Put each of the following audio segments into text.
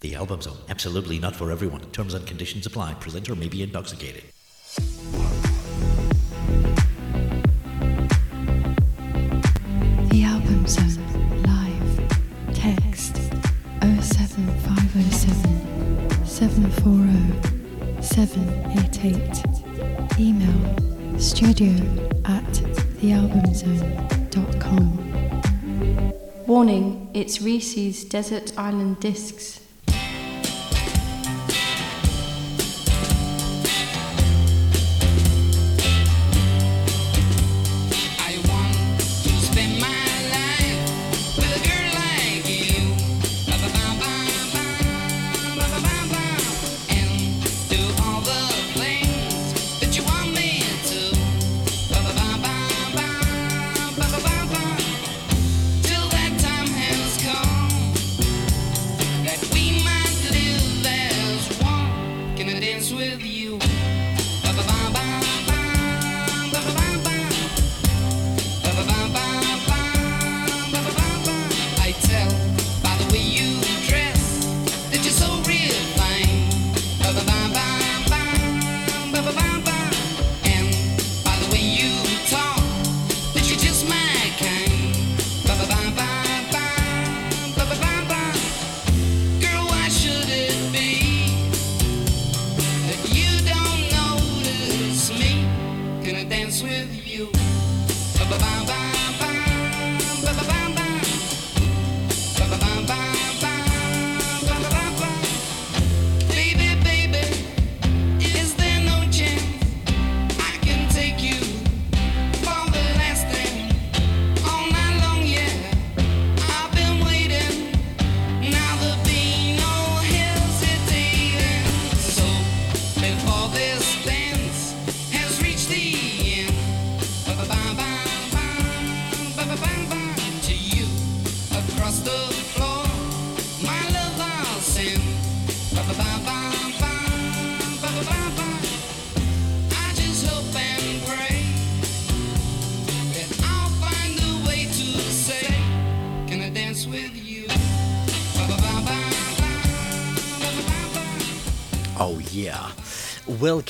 The Album Zone, absolutely not for everyone. Terms and conditions apply. Presenter may be intoxicated. The Album Zone live. Text 07507 740 788. Email studio at thealbumzone.com. Warning, it's Reece's Desert Island Discs.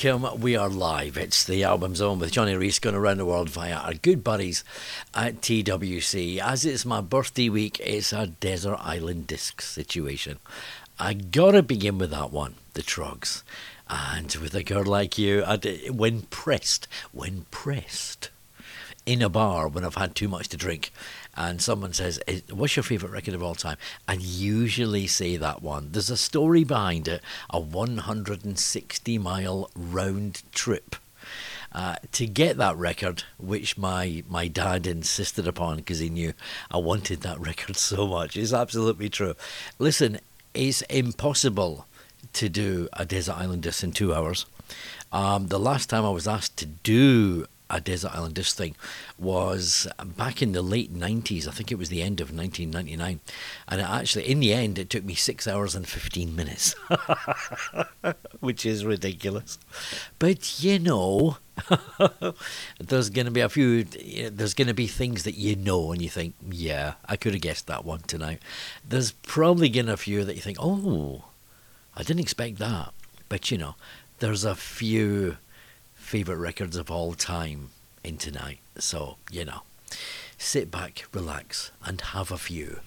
Welcome, we are live. It's the Album Zone with Johnny Reece going around the world via our good buddies at TWC. As it's my birthday week, it's a desert island disc situation. I gotta begin with that one, the Troggs. And with a girl like you, I'd, when pressed, when pressed, in a bar when I've had too much to drink and someone says, "Eh, What's your favourite record of all time? I usually say that one. There's a story behind it a 160 mile round trip. Uh, to get that record, which my, my dad insisted upon because he knew I wanted that record so much, It's absolutely true. Listen, it's impossible to do a Desert Island Disc in two hours. Um, the last time I was asked to do a Desert Island Disc thing was back in the late 90s. I think it was the end of 1999. And actually, in the end, it took me six hours and 15 minutes, which is ridiculous. But you know, there's going to be a few, there's going to be things that you know and you think, yeah, I could have guessed that one tonight. There's probably going to be a few that you think, oh, I didn't expect that. But you know, there's a few favorite records of all time in tonight. So, you know, sit back, relax, and have a few.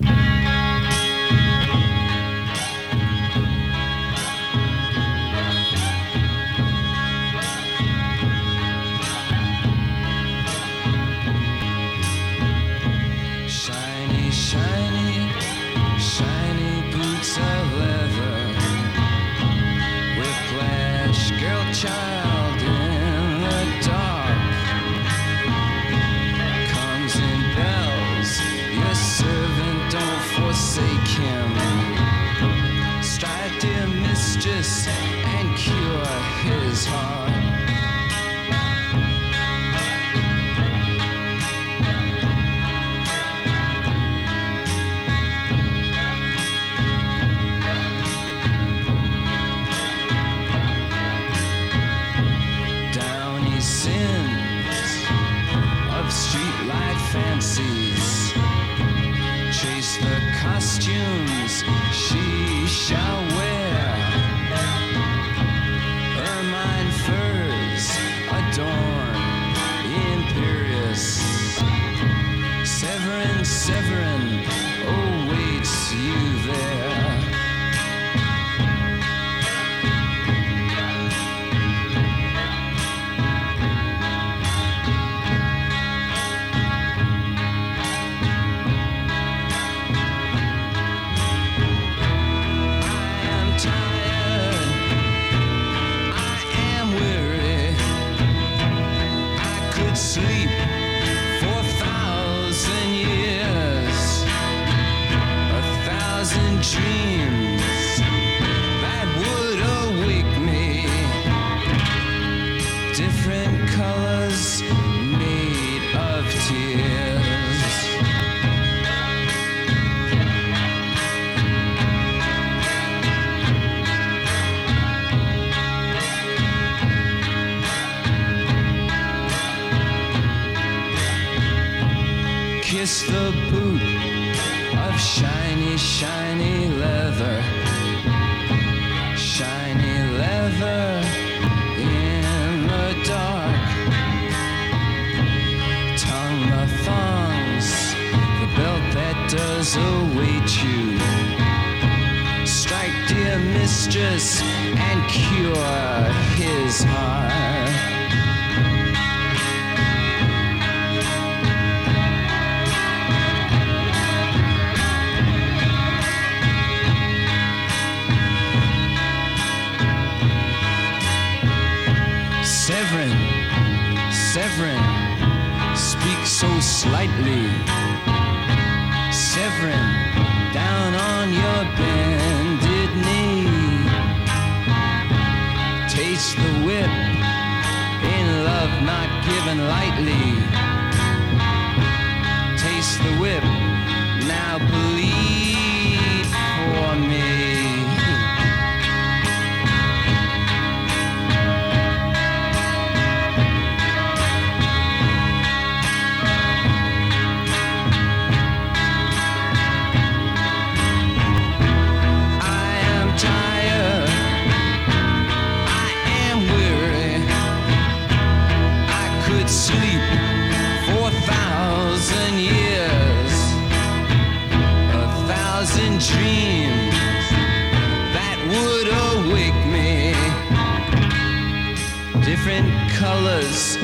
Different colors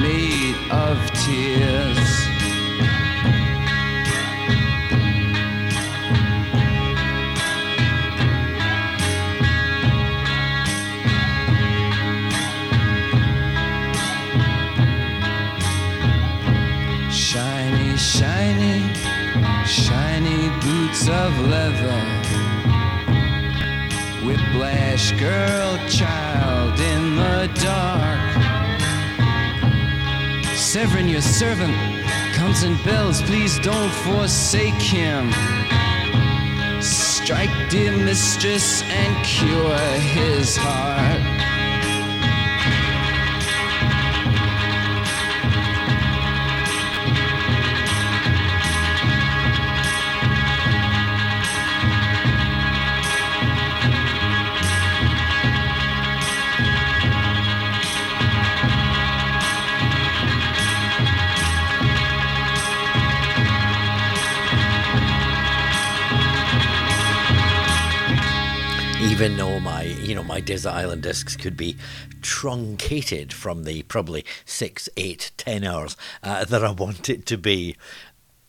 made of tears. Shiny, shiny, shiny boots of leather. Whiplash girl, child in the dark. Severin, your servant, comes and bells. Please don't forsake him. Strike, dear mistress, and cure his heart. Even though my you know my desert island discs could be truncated from the probably six eight ten hours uh, that i want it to be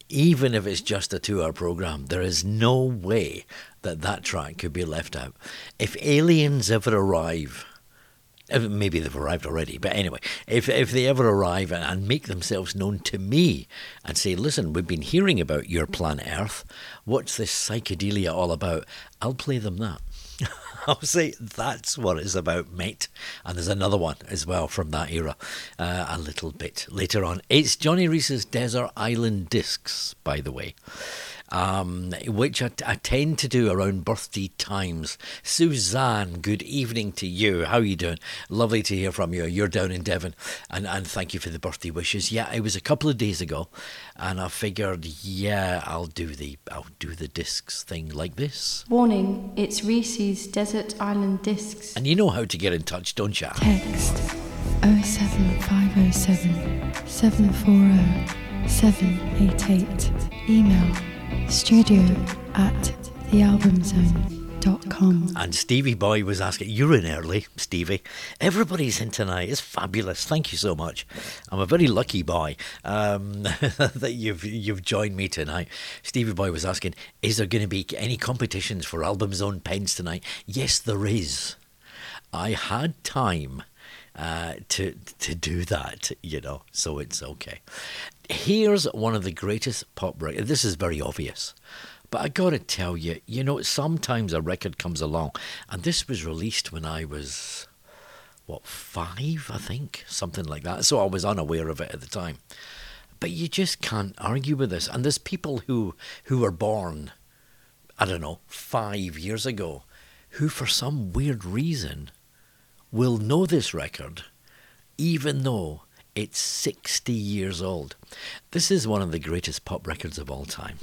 even if it's just a two hour program there is no way that that track could be left out if aliens ever arrive maybe they've arrived already, but anyway, if if they ever arrive and, and make themselves known to me and say, "Listen, we've been hearing about your planet Earth. What's this psychedelia all about?" I'll play them that. I'll say that's what it's about, mate. And there's another one as well from that era, uh, a little bit later on. It's Johnny Reece's Desert Island Discs, by the way um, which I, I tend to do around birthday times. Suzanne, good evening to you. How are you doing? Lovely to hear from you. You're down in Devon, and, and thank you for the birthday wishes. Yeah, it was a couple of days ago, and I figured, yeah, I'll do the I'll do the discs thing like this. Warning, it's Reece's Desert Island Discs. And you know how to get in touch, don't you? Text 07507 740 788. Email studio at thealbumzone.com. And Stevie Boy was asking, You're in early, Stevie. Everybody's in tonight. It's fabulous. Thank you so much. I'm a very lucky boy um, that you've you've joined me tonight. Stevie Boy was asking, Is there going to be any competitions for Album Zone pens tonight? Yes, there is. I had time uh, to to do that, you know, so it's okay. Here's one of the greatest pop records. This is very obvious, but I gotta tell you, you know, sometimes a record comes along, and this was released when I was what five, I think, something like that. So I was unaware of it at the time. But you just can't argue with this. And there's people who who were born, I don't know, five years ago, who for some weird reason will know this record, even though It's 60 years old. This is one of the greatest pop records of all time.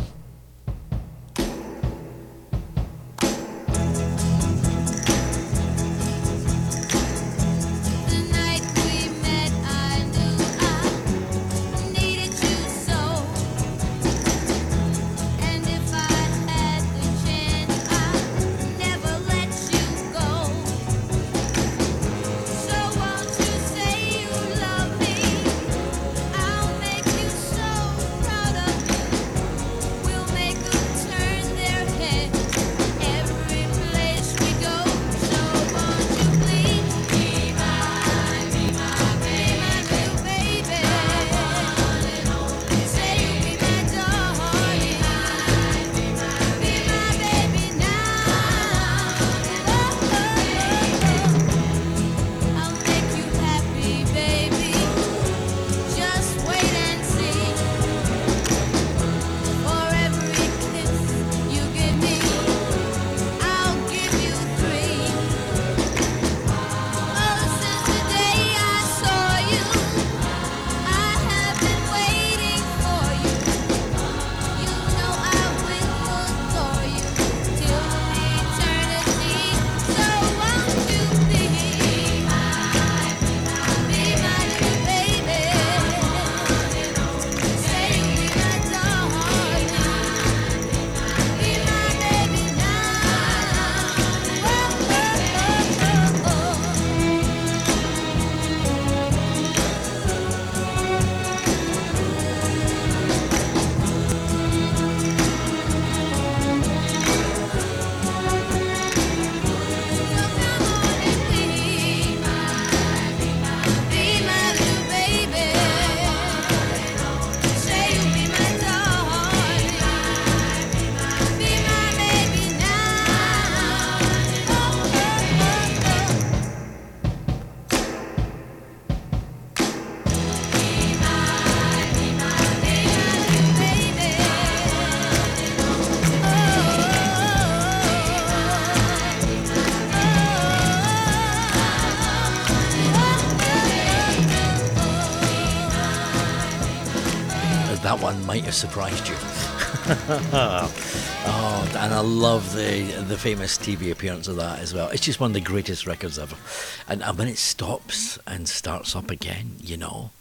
Have surprised you. oh, and I love the the famous TV appearance of that as well. It's just one of the greatest records ever. And, and when it stops and starts up again, you know,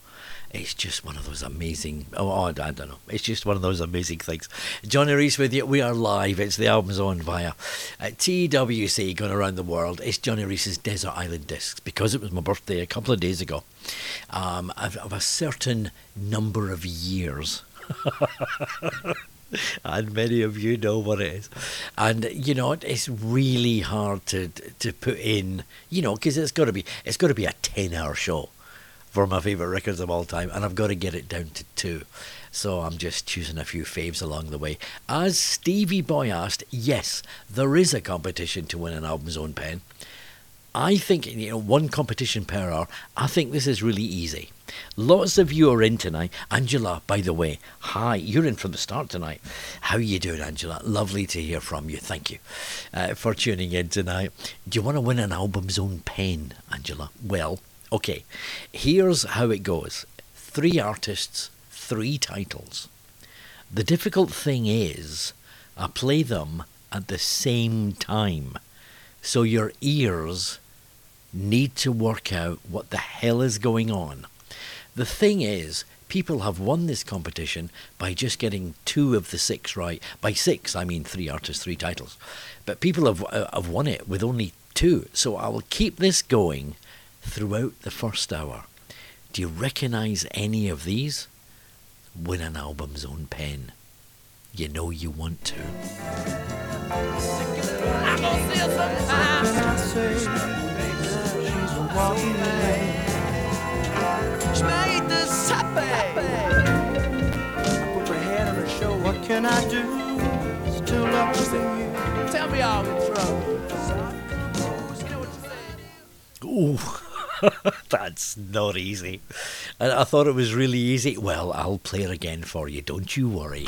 it's just one of those amazing. Oh, I, I don't know. It's just one of those amazing things. Johnny Reece with you. We are live. It's the Album Zone via uh, TWC going around the world. It's Johnny Reece's Desert Island Discs because it was my birthday a couple of days ago. Um, of a certain number of years. and many of you know what it is. And you know, it's really hard to to put in, you know, because it's got to be it's got to be a ten-hour show for my favorite records of all time, and I've got to get it down to two. So I'm just choosing a few faves along the way. As Stevie Boy asked, yes, there is a competition to win an Album Zone pen. I think you know one competition per hour. I think this is really easy. Lots of you are in tonight. Angela, by the way, hi. You're in from the start tonight. How you doing, Angela? Lovely to hear from you. Thank you uh, for tuning in tonight. Do you want to win an Album Zone pen, Angela? Well, okay. Here's how it goes: three artists, three titles. The difficult thing is, I play them at the same time. So your ears need to work out what the hell is going on. The thing is, people have won this competition by just getting two of the six right. By six, I mean three artists, three titles. But people have, uh, have won it with only two. So I will keep this going throughout the first hour. Do you recognize any of these? Win an Album Zone pen. You know you want to. Made this happy. I put my head on her shoulder. What can I do to love you? Tell me all the trouble. You know what you said? Ooh, that's not easy. And I thought it was really easy. Well, I'll play it again for you. Don't you worry.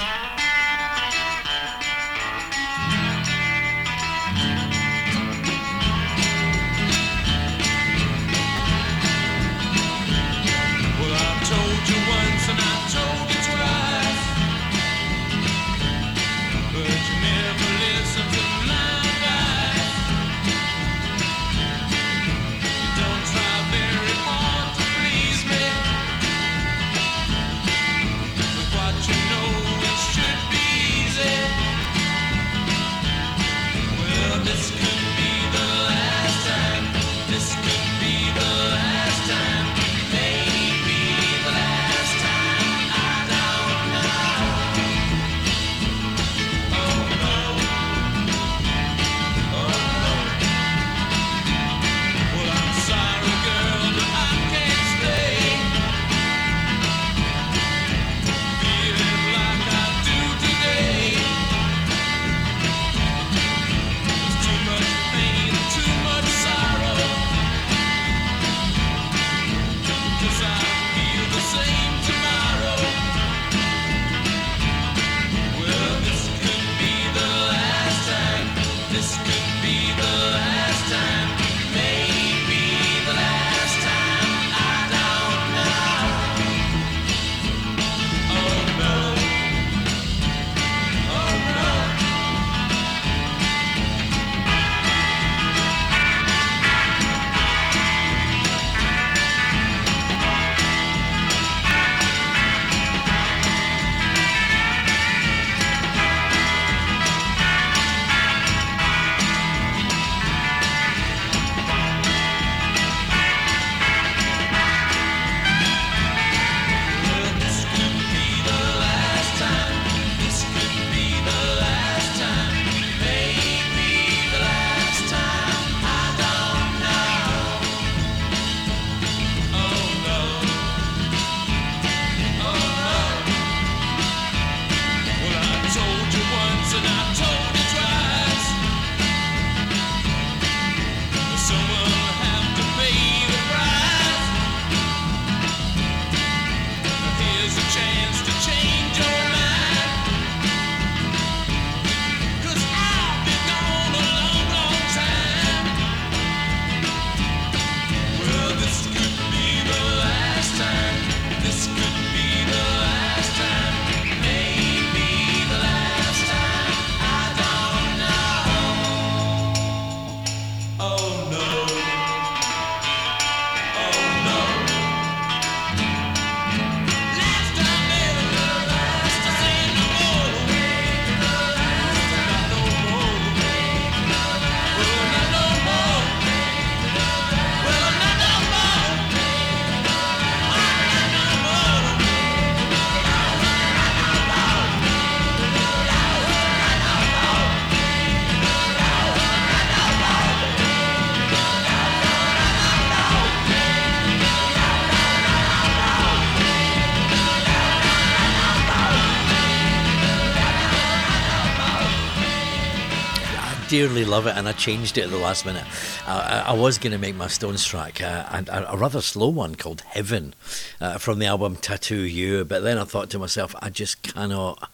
Dearly love it, and I changed it at the last minute. Uh, I, I was going to make my Stones track uh, and a, a rather slow one called Heaven uh, from the album Tattoo You, but then I thought to myself, I just cannot,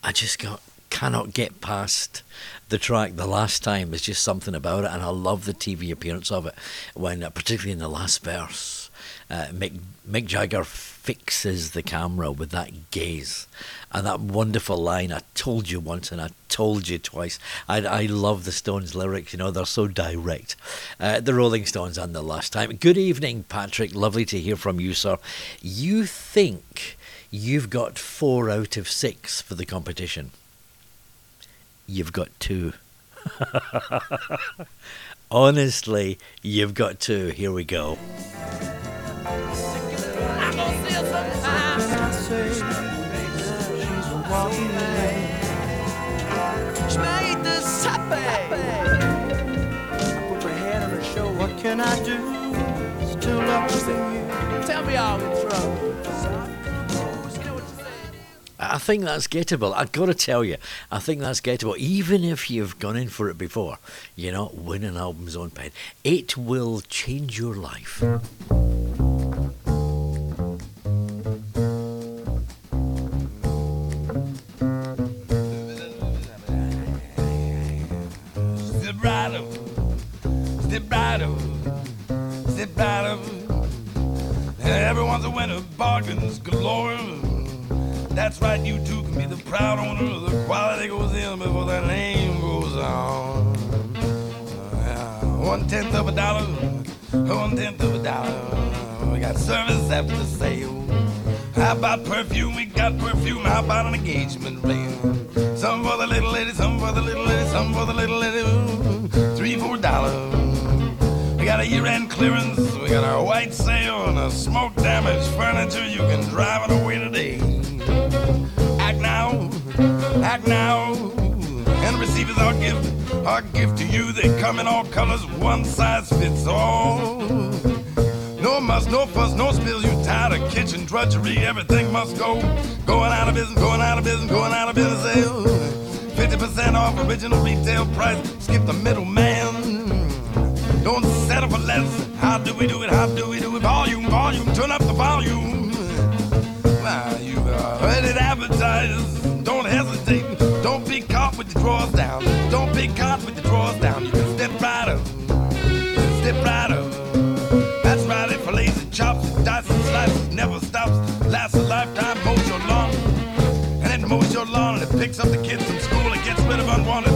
I just got, cannot get past the track the last time. There's just something about it, and I love the TV appearance of it when, uh, particularly in the last verse, uh, Mick, Mick Jagger fixes the camera with that gaze and that wonderful line I told you once and I told you twice. I, I love the Stones lyrics you know they're so direct. Uh, the Rolling Stones and the last time. Good evening Patrick. Lovely to hear from you sir. You think you've got four out of six for the competition? You've got two. Honestly you've got two. Here we go I think that's gettable. I've got to tell you, I think that's gettable. Even if you've gone in for it before, you know, win an Album Zone pen. It will change your life. Right up. Everyone's a winner, bargains galore. That's right, you too can be the proud owner. The quality goes in before the name goes on. One tenth of a dollar, one tenth of a dollar. We got service after sale. How about perfume? We got perfume. How about an engagement ring? Some for the little lady, some for the little lady, some for the little lady. Three, four dollars. We got a year-end clearance. We got our white sale and a smoke damaged furniture. You can drive it away today. Act now, act now, and receive as our gift. Our gift to you. They come in all colors. One size fits all. No muss, no fuss, no spills. You tired of kitchen drudgery? Everything must go. Going out of business, going out of business, going out of business. Sale. Fifty percent off original retail price. Skip the middleman. Don't settle for less. How do we do it? How do we do it? Volume, volume, turn up the volume. Wow, you are ready to advertise. Don't hesitate. Don't be caught with your drawers down. Don't be caught with your drawers down. You can step right up. Step right up. That's right, it fillets and chops, and dices and slices, never stops, lasts a lifetime, mows your lawn. And it mows your lawn and it picks up the kids from school, it gets rid of unwanted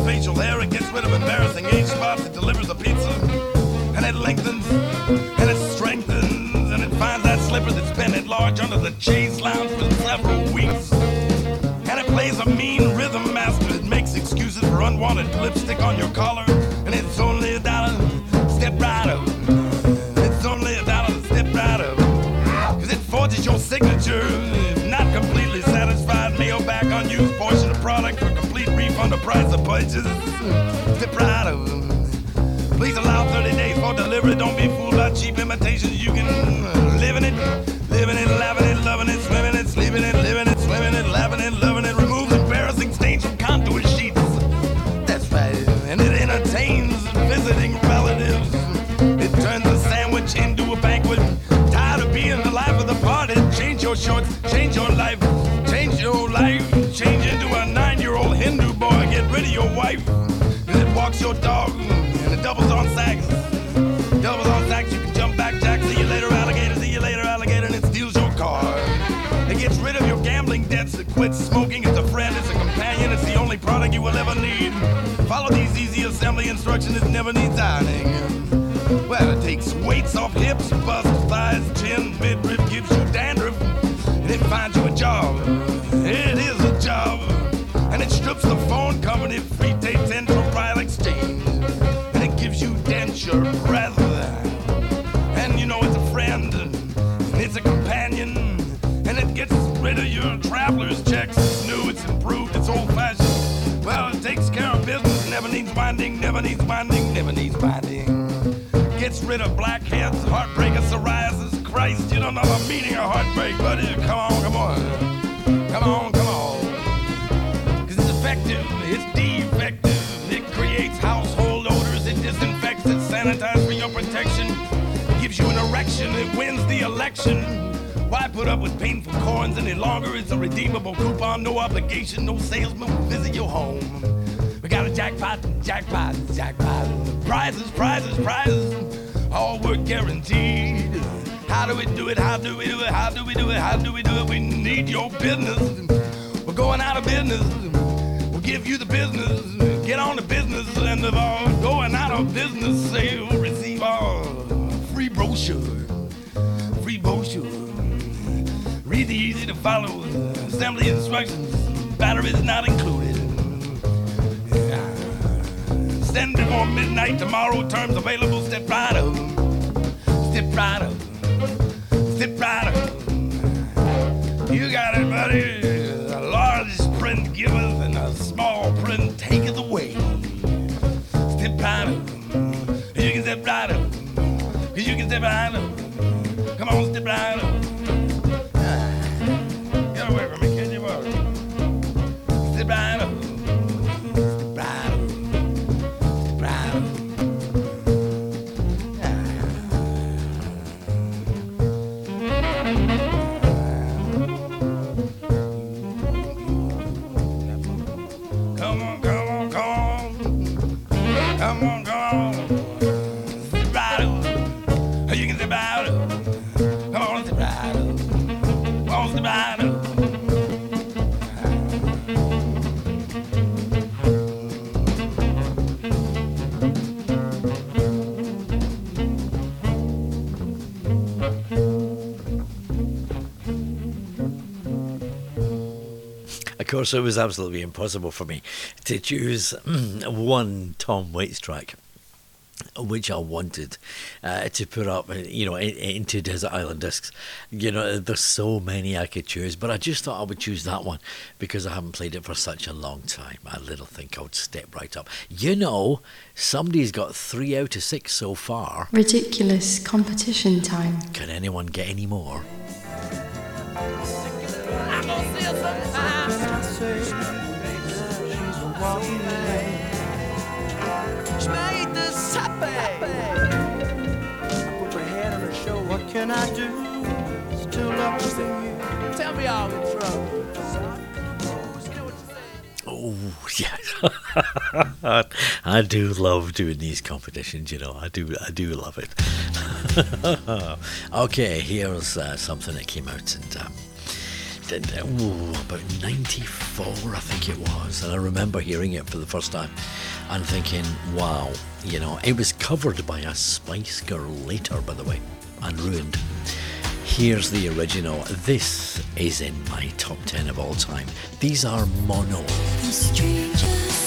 slipper that's been at large under the chase lounge for several weeks. And it plays a mean rhythm master, it makes excuses for unwanted lipstick on your collar, and it's only a dollar, step right up. It's only a dollar step right up. Cause it forges your signature. Not completely satisfied, mail back unused portion of product for complete refund of price of purchase. Step right up. Please allow 30 days for delivery. Don't be fooled by cheap imitations. It never needs ironing. Well, it takes weights off hips, bust, thighs, chin, midriff, gives you dandruff, and it finds you a job. It is a job. And it strips the phone needs winding, never needs winding, never needs winding. Gets rid of blackheads, heartbreak, and psoriasis. Christ, you don't know the meaning of heartbreak, buddy. Come on, come on. Come on, come on. Cause it's effective, it's defective. It creates how sanitized for your protection. Gives you an erection, it wins the election. Why put up with painful coins any longer? It's a redeemable coupon, no obligation, no salesman will visit your home. Jackpot, jackpot, jackpot. Prizes, prizes, prizes. All work guaranteed. How do we do it? How do we do it? How do we do it? How do we do it? We need your business. We're going out of business. We'll give you the business. Get on the business and of our going out of business sale. Receive our free brochure. Free brochure. Read the easy to follow assembly instructions. Batteries not Stand before midnight tomorrow. Terms available. Step right up. Step right up. Step right up. You got it, buddy. A large print giveth and a small print taketh away. Step right up. You can step right up. You can step right up. Come on, step right up. Of course, it was absolutely impossible for me to choose one Tom Waits track. Which I wanted uh, to put up, uh, you know, into Desert Island Discs. You know, there's so many I could choose, but I just thought I would choose that one because I haven't played it for such a long time. I little think I would step right up. You know, somebody's got three out of six so far. Ridiculous competition time. Can anyone get any more? What can I do to love you? Tell me I'm trouble. Oh, yeah. I do love doing these competitions, you know. I do I do love it. okay, here's uh, something that came out and um, did, ooh, about 94, I think it was. And I remember hearing it for the first time and thinking, wow, you know, it was covered by a Spice Girl later, by the way, and ruined. Here's the original. This is in my top 10 of all time. These are mono. The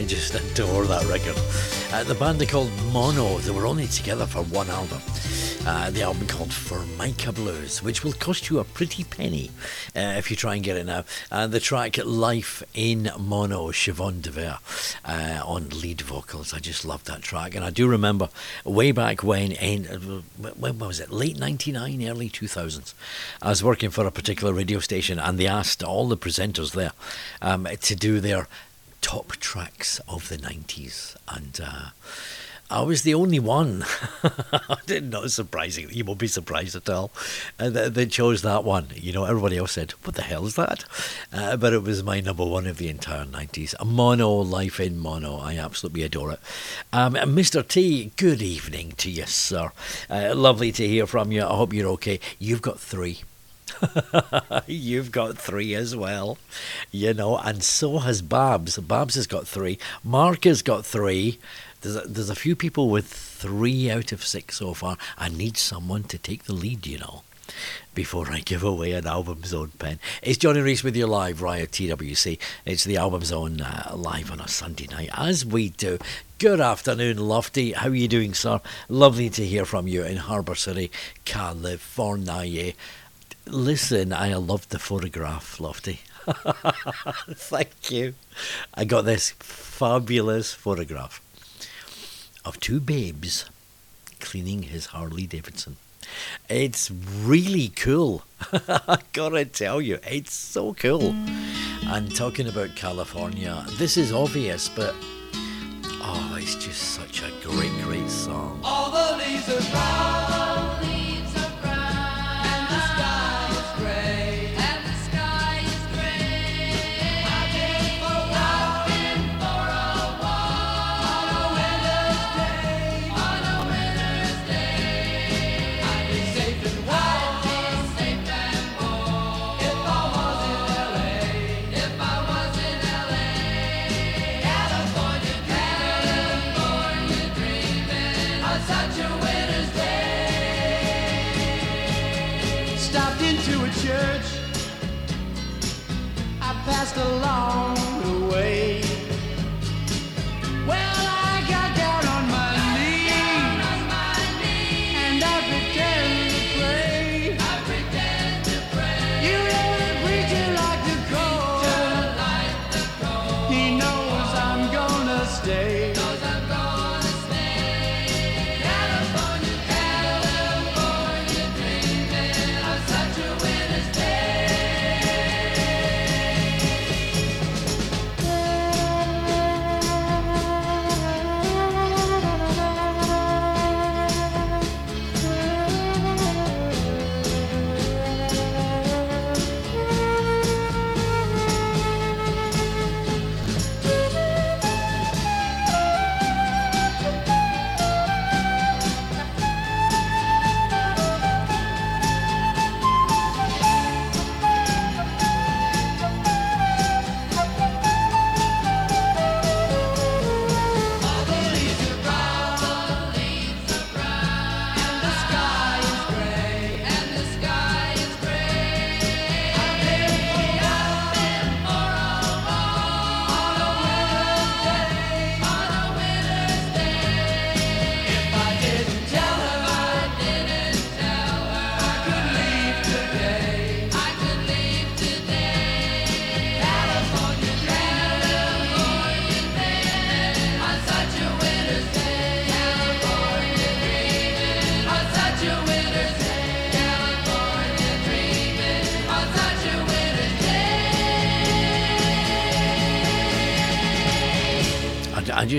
I just adore that record. Uh, the band are called Mono. They were only together for one album. Uh, the album called Formica Blues, which will cost you a pretty penny uh, if you try and get it now. And the track Life in Mono, Siobhan DeVere uh, on lead vocals. I just love that track. And I do remember way back when, in, uh, when was it, late 99, early 2000s, I was working for a particular radio station and they asked all the presenters there um, to do their top tracks of the 90s. And uh, I was the only one. Not surprising. You won't be surprised at all. Uh, they chose that one. You know, everybody else said, "What the hell is that?" Uh, but it was my number one of the entire nineties. A mono life in mono. I absolutely adore it. Um, Mr. T, good evening to you, sir. Uh, lovely to hear from you. I hope you're okay. You've got three. You've got three as well, you know, and so has Babs. Babs has got three. Mark has got three. There's a, there's a few people with three out of six so far. I need someone to take the lead, you know, before I give away an Album Zone pen. It's Johnny Reece with you live, at TWC. It's the Album Zone uh, live on a Sunday night, as we do. Good afternoon, Lofty. How are you doing, sir? Lovely to hear from you in Harbour City, California. Listen, I loved the photograph, Lofty. Thank you. I got this fabulous photograph of two babes cleaning his Harley Davidson. It's really cool. I gotta tell you, it's so cool. And talking about California, this is obvious, but oh, it's just such a great, great song. All the leaves are brown, passed along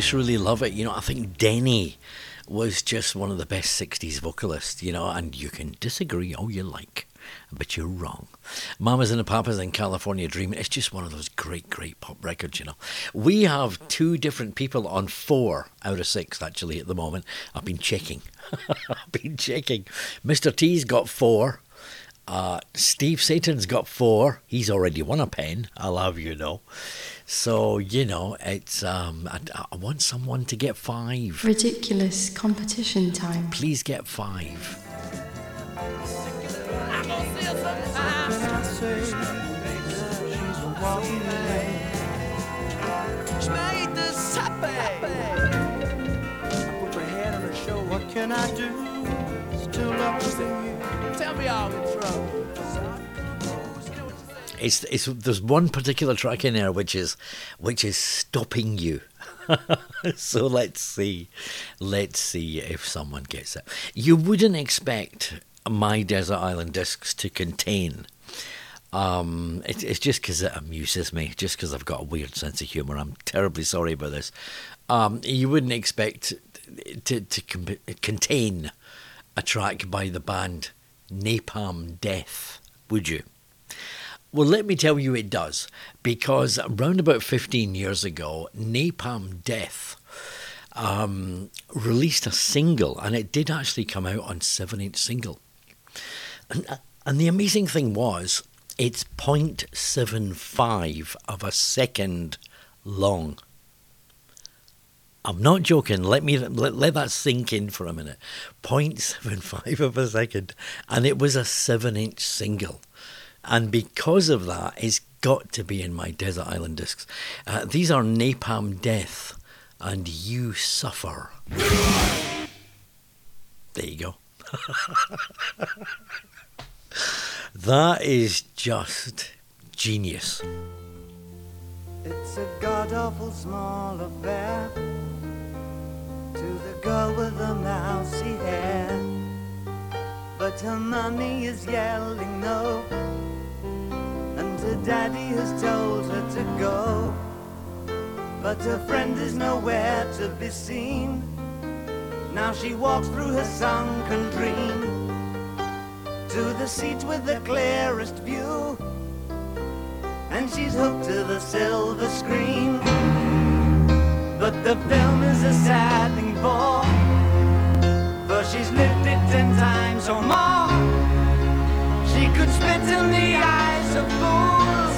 just really love it. You know, I think Denny was just one of the best 60s vocalists, you know, and you can disagree all you like, but you're wrong. Mamas and the Papas in California Dreaming, it's just one of those great, great pop records, you know. We have two different people on four out of six, actually, at the moment. I've been checking. I've been checking. Mr. T's got four. Uh, Steve Satan's got four. He's already won a pen. I'll have you know. So you know, it's um, I, I want someone to get five. Ridiculous competition time. Please get five. I say she's walking away. which made us happy. I put my head on her shoulder. What can I do? Still loving you. Tell me how it's wrong. It's, it's there's one particular track in there which is which is stopping you. so let's see, let's see if someone gets it. You wouldn't expect my desert island discs to contain. Um, it, it's just because it amuses me, just because I've got a weird sense of humour. I'm terribly sorry about this. Um, you wouldn't expect to to com- contain a track by the band Napalm Death, would you? Well, let me tell you it does, because around about 15 years ago, Napalm Death um, released a single, and it did actually come out on 7 inch single. And, and the amazing thing was, it's 0.75 of a second long. I'm not joking. Let me let, let that sink in for a minute. 0.75 of a second, and it was a seven-inch single, and because of that, it's got to be in my desert island discs. Uh, these are Napalm Death, and You Suffer. There you go. that is just genius. It's a god awful small affair to the girl with the mousy hair. But her mommy is yelling no, daddy has told her to go. But her friend is nowhere to be seen. Now she walks through her sunken dream to the seat with the clearest view and she's hooked to the silver screen. But the film is a sad thing for, for she's lived it ten times or more. She could spit in the eyes of fools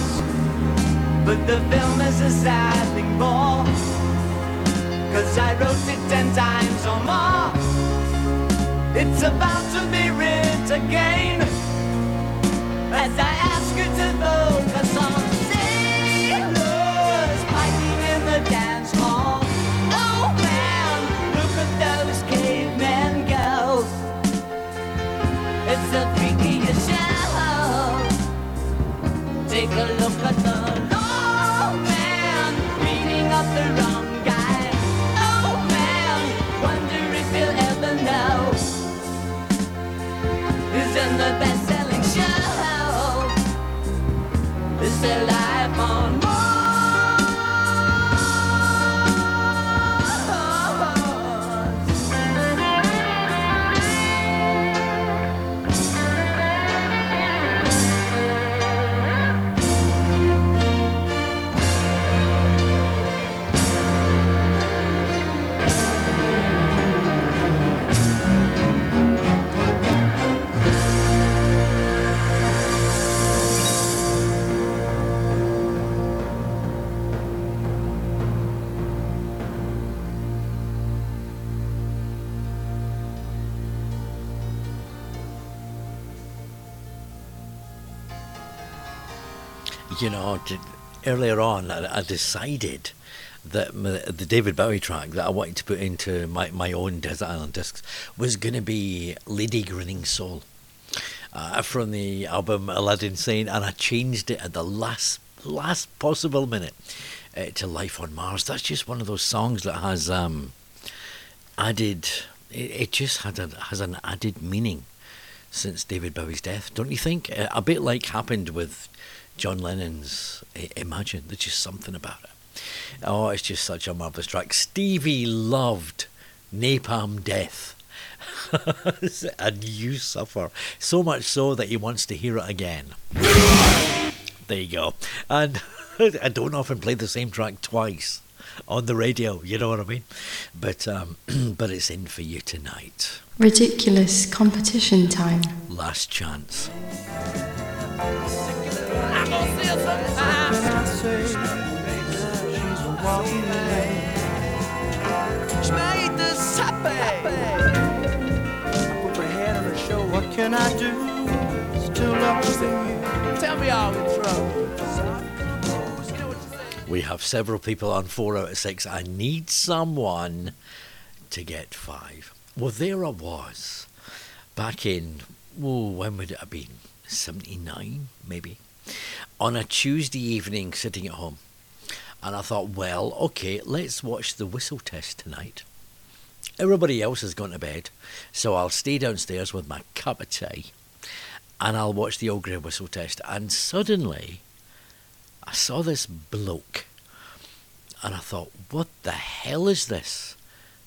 But the film is a sad thing more. Cause I wrote it ten times or more. It's about to be written again. As I ask you to focus you know, earlier on, I, decided that the David Bowie track that I wanted to put into my, my own Desert Island Discs was going to be Lady Grinning Soul uh, from the album Aladdin Sane, and I changed it at the last last possible minute uh, to Life on Mars. That's just one of those songs that has um, added. It, it just had a, has an added meaning since David Bowie's death, don't you think? Uh, a bit like happened with John Lennon's Imagine. There's just something about it. Oh, it's just such a marvelous track. Stevie loved Napalm Death. and you suffer. So much so that he wants to hear it again. There you go. And I don't often play the same track twice on the radio, you know what I mean? But um, but it's in for you tonight. Ridiculous competition time. Last chance. Can I do? Still you. Tell me you say? We have several people on four out of six. I need someone to get five. Well, there I was back in, oh, when would it have been? 79, maybe. On a Tuesday evening, sitting at home. And I thought, well, okay, let's watch the whistle test tonight. Everybody else has gone to bed, so I'll stay downstairs with my cup of tea and I'll watch the old grey whistle test. And suddenly, I saw this bloke and I thought, what the hell is this?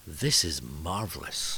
This is marvellous.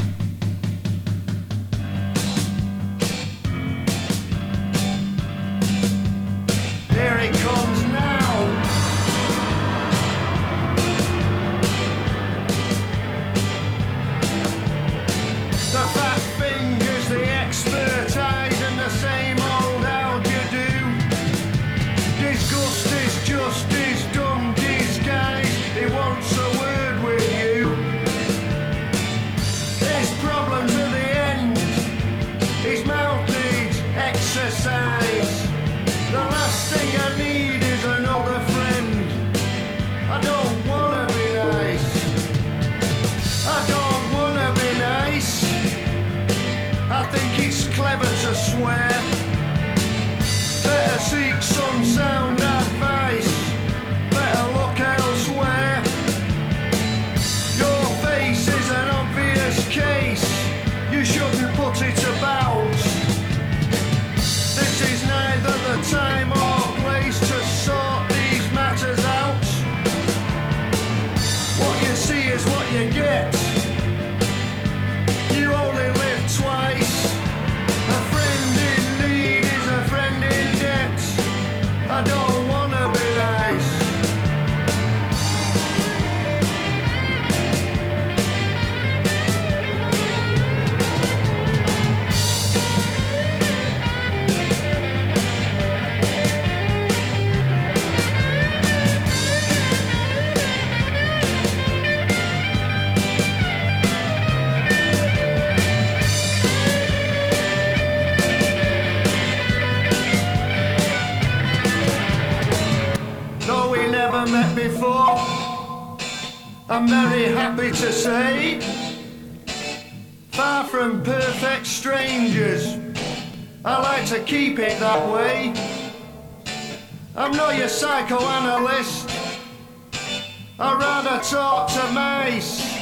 Never met before, I'm very happy to say, far from perfect strangers, I like to keep it that way. I'm not your psychoanalyst, I'd rather talk to mice.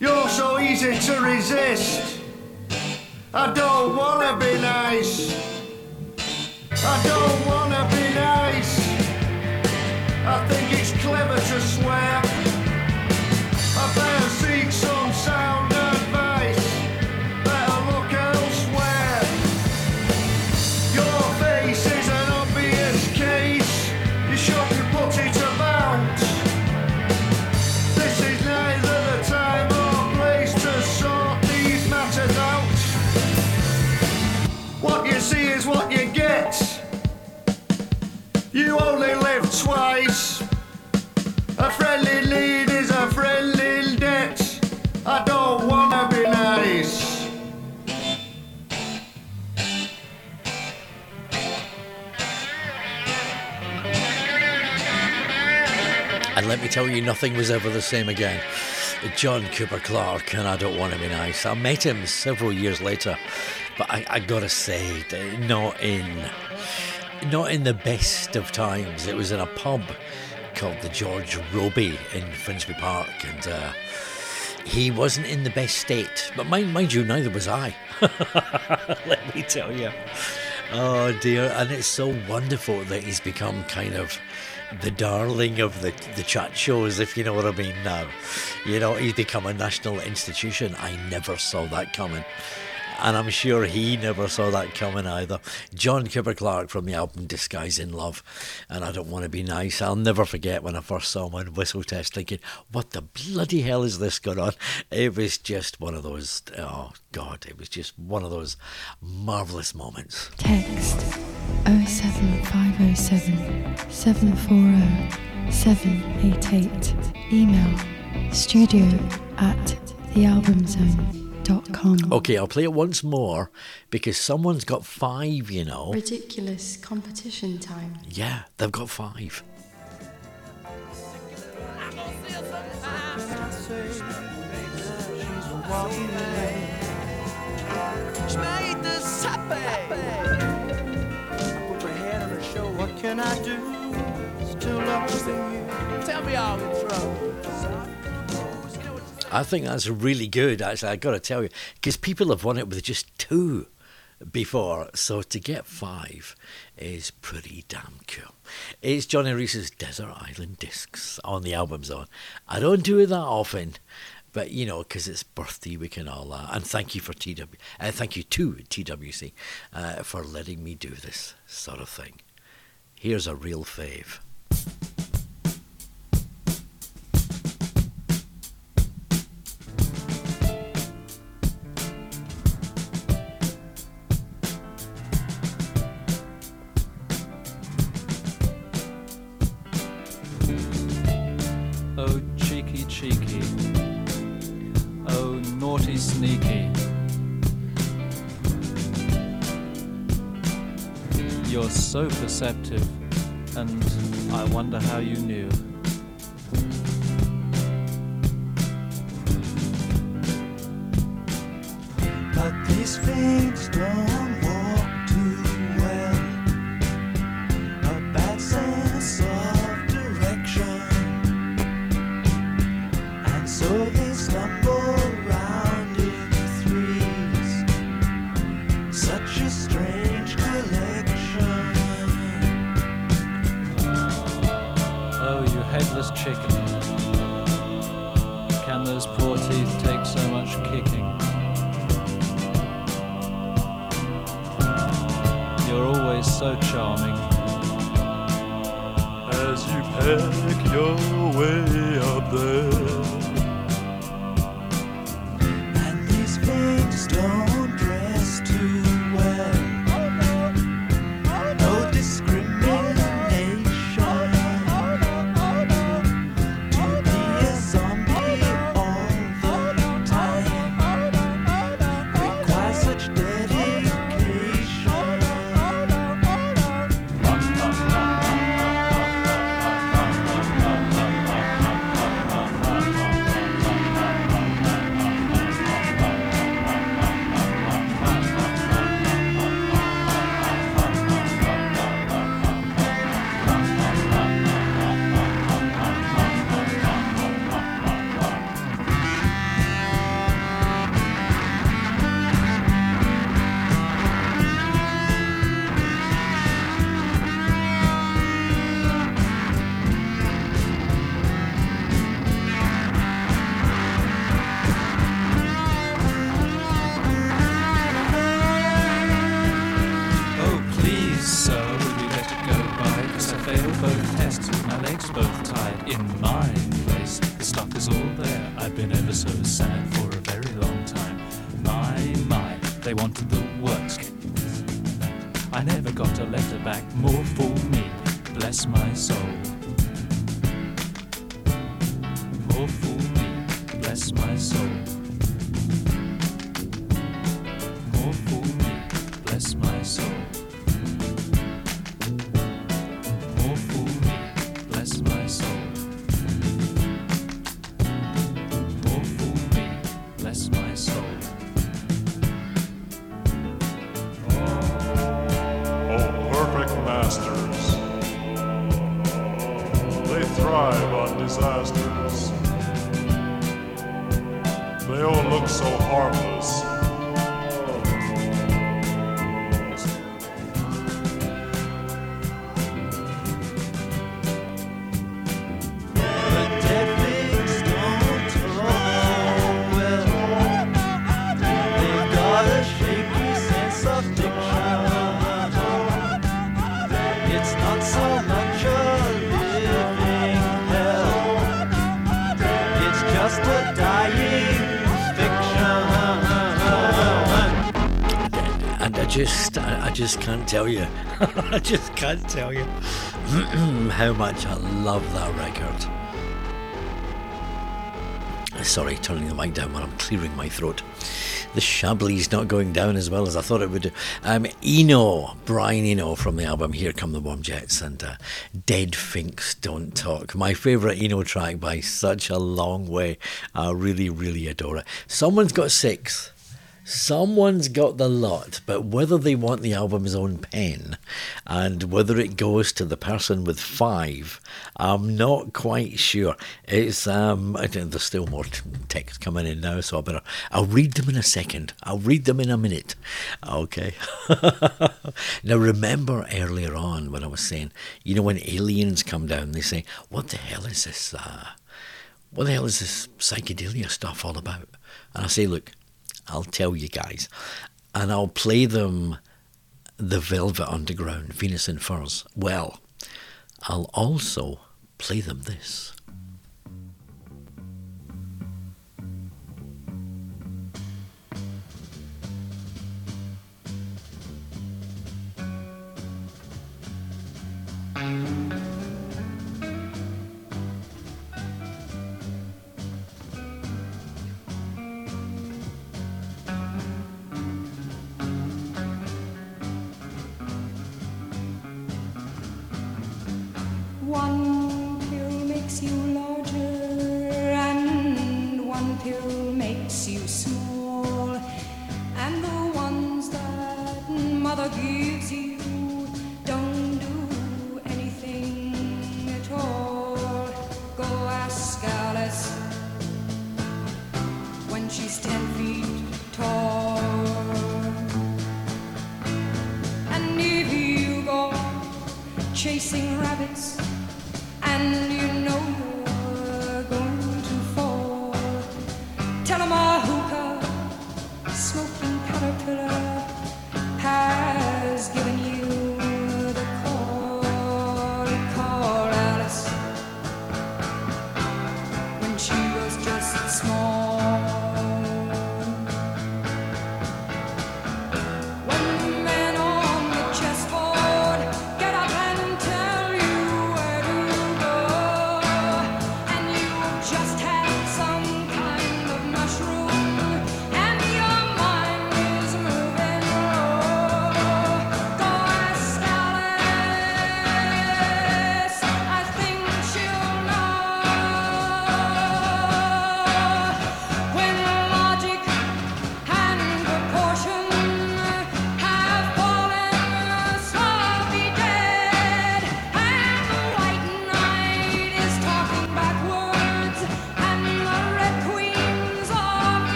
You're so easy to resist. I don't wanna be nice. I don't wanna be nice. I think it's clever to swear. I better seek some sound advice. Better look elsewhere. Your face is an obvious case. You shouldn't put it about. This is neither the time place to sort these matters out. What you see is what you get. You only live twice. A friendly lead is a friendly debt. I don't wanna be nice. And let me tell you, nothing was ever the same again. John Cooper Clarke, and I don't want to be nice. I met him several years later, but I, I gotta say, not in not in the best of times. It was in a pub called the George Robey in Finsbury Park, and uh, he wasn't in the best state. But mind, mind you, neither was I. Let me tell you. Oh dear, and it's so wonderful that he's become kind of the darling of the the chat shows, if you know what I mean. Now, you know, he's become a national institution. I never saw that coming. And I'm sure he never saw that coming either. John Cooper Clarke from the album Disguise in Love. And I don't want to be nice. I'll never forget when I first saw him on Whistle Test thinking, what the bloody hell is this going on? It was just one of those, oh God, it was just one of those marvellous moments. Text 07507 740 788. Email studio at thealbumzone.com. Okay, I'll play it once more because someone's got five, you know. Ridiculous competition time. Yeah, they've got five. She made this happy. I put my head on her shoulder. What can I do to love you? Tell me all the trouble. I think that's really good, actually. i got to tell you, because people have won it with just two before. So to get five is pretty damn cool. It's Johnny Reece's Desert Island Discs on the album zone. I don't do it that often, but you know, because it's birthday week and all that. And thank you for TW, uh, thank you to TWC uh, for letting me do this sort of thing. Here's a real fave. Sneaky. You're so perceptive, and I wonder how you knew. But these things don't chicken. Can those poor teeth take so much kicking? You're always so charming. as you peck your way up there. Tell you. I just can't tell you how much I love that record. Sorry, turning the mic down when I'm clearing my throat. The Chablis not going down as well as I thought it would. Um, Eno, Brian Eno from the album Here Come the Warm Jets and uh, Dead Finks Don't Talk. My favourite Eno track by such a long way. I really, really adore it. Someone's got six. Someone's got the lot, but whether they want the Album Zone pen and whether it goes to the person with five, I'm not quite sure. It's um, there's still more text coming in now, so I better. I'll read them in a second. I'll read them in a minute. Okay. now remember earlier on when I was saying, you know, when aliens come down, they say, "What the hell is this? Uh, what the hell is this psychedelia stuff all about?" And I say, look. I'll tell you guys. And I'll play them the Velvet Underground, Venus in Furs. Well, I'll also play them this.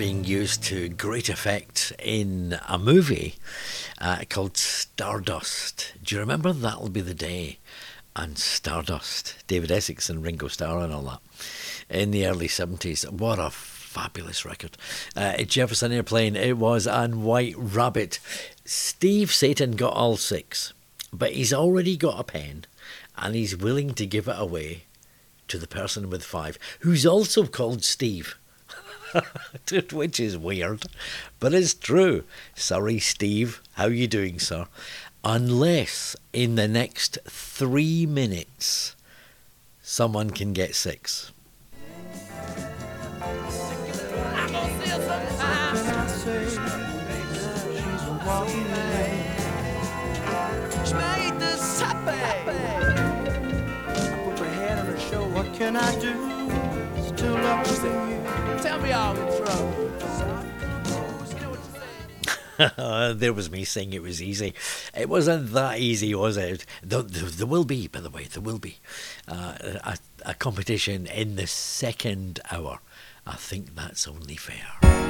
Being used to great effect in a movie uh, called Stardust. Do you remember That'll Be the Day? And Stardust, David Essex and Ringo Starr and all that in the early 70s. What a fabulous record. Uh, Jefferson Airplane, it was, and White Rabbit. Steve Satan got all six, but he's already got a pen and he's willing to give it away to the person with five, who's also called Steve. Which is weird, but it's true. Sorry, Steve. How you doing, sir? Unless in the next three minutes someone can get six. Can I do to love you? Tell me there was me saying it was easy. It wasn't that easy, was it? There, there, there will be, by the way, there will be uh, a, a competition in the second hour. I think that's only fair.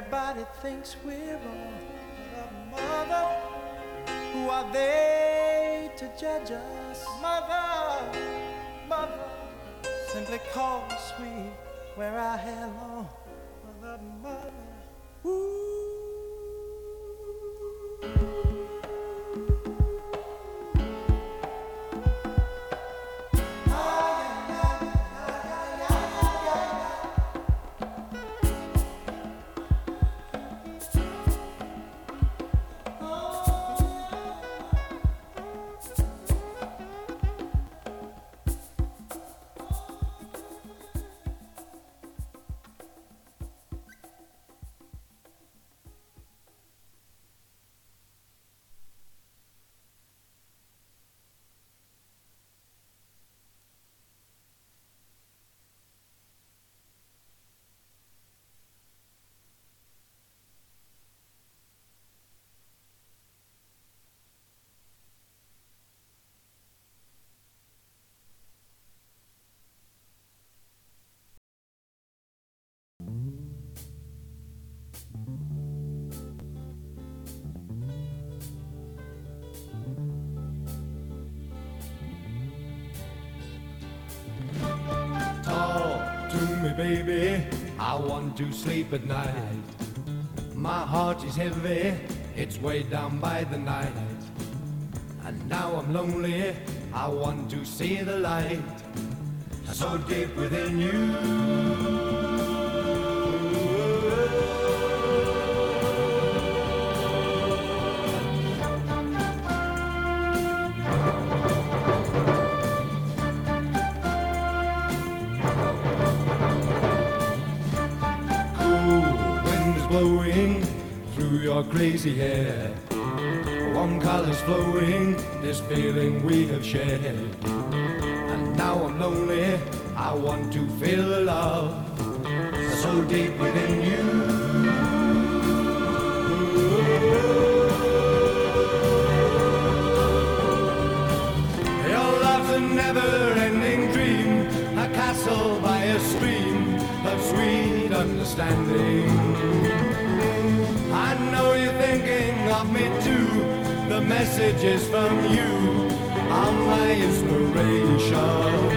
Everybody thinks we're wrong, but mother, who are they to judge us? Mother, mother, simply call me sweet where I am. I want to sleep at night. My heart is heavy, it's way down by the night. And now I'm lonely, I want to see the light. So deep within you. Hair. Warm colors flowing, this feeling we have shared. And now I'm lonely, I want to feel the love so deep within The message is from you. I'm my inspiration.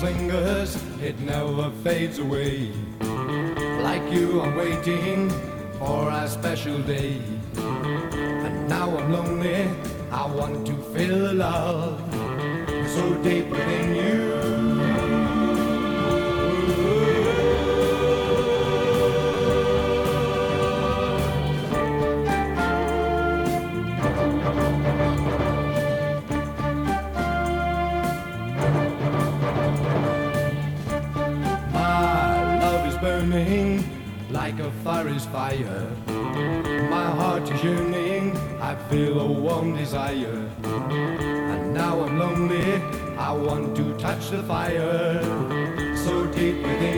Lingers, it never fades away. Like you, I'm waiting for a special day. And now I'm lonely, I want to feel the love so deep within you. My love is burning like a forest fire. My heart is yearning, I feel a warm desire. And now I'm lonely, I want to touch the fire so deep within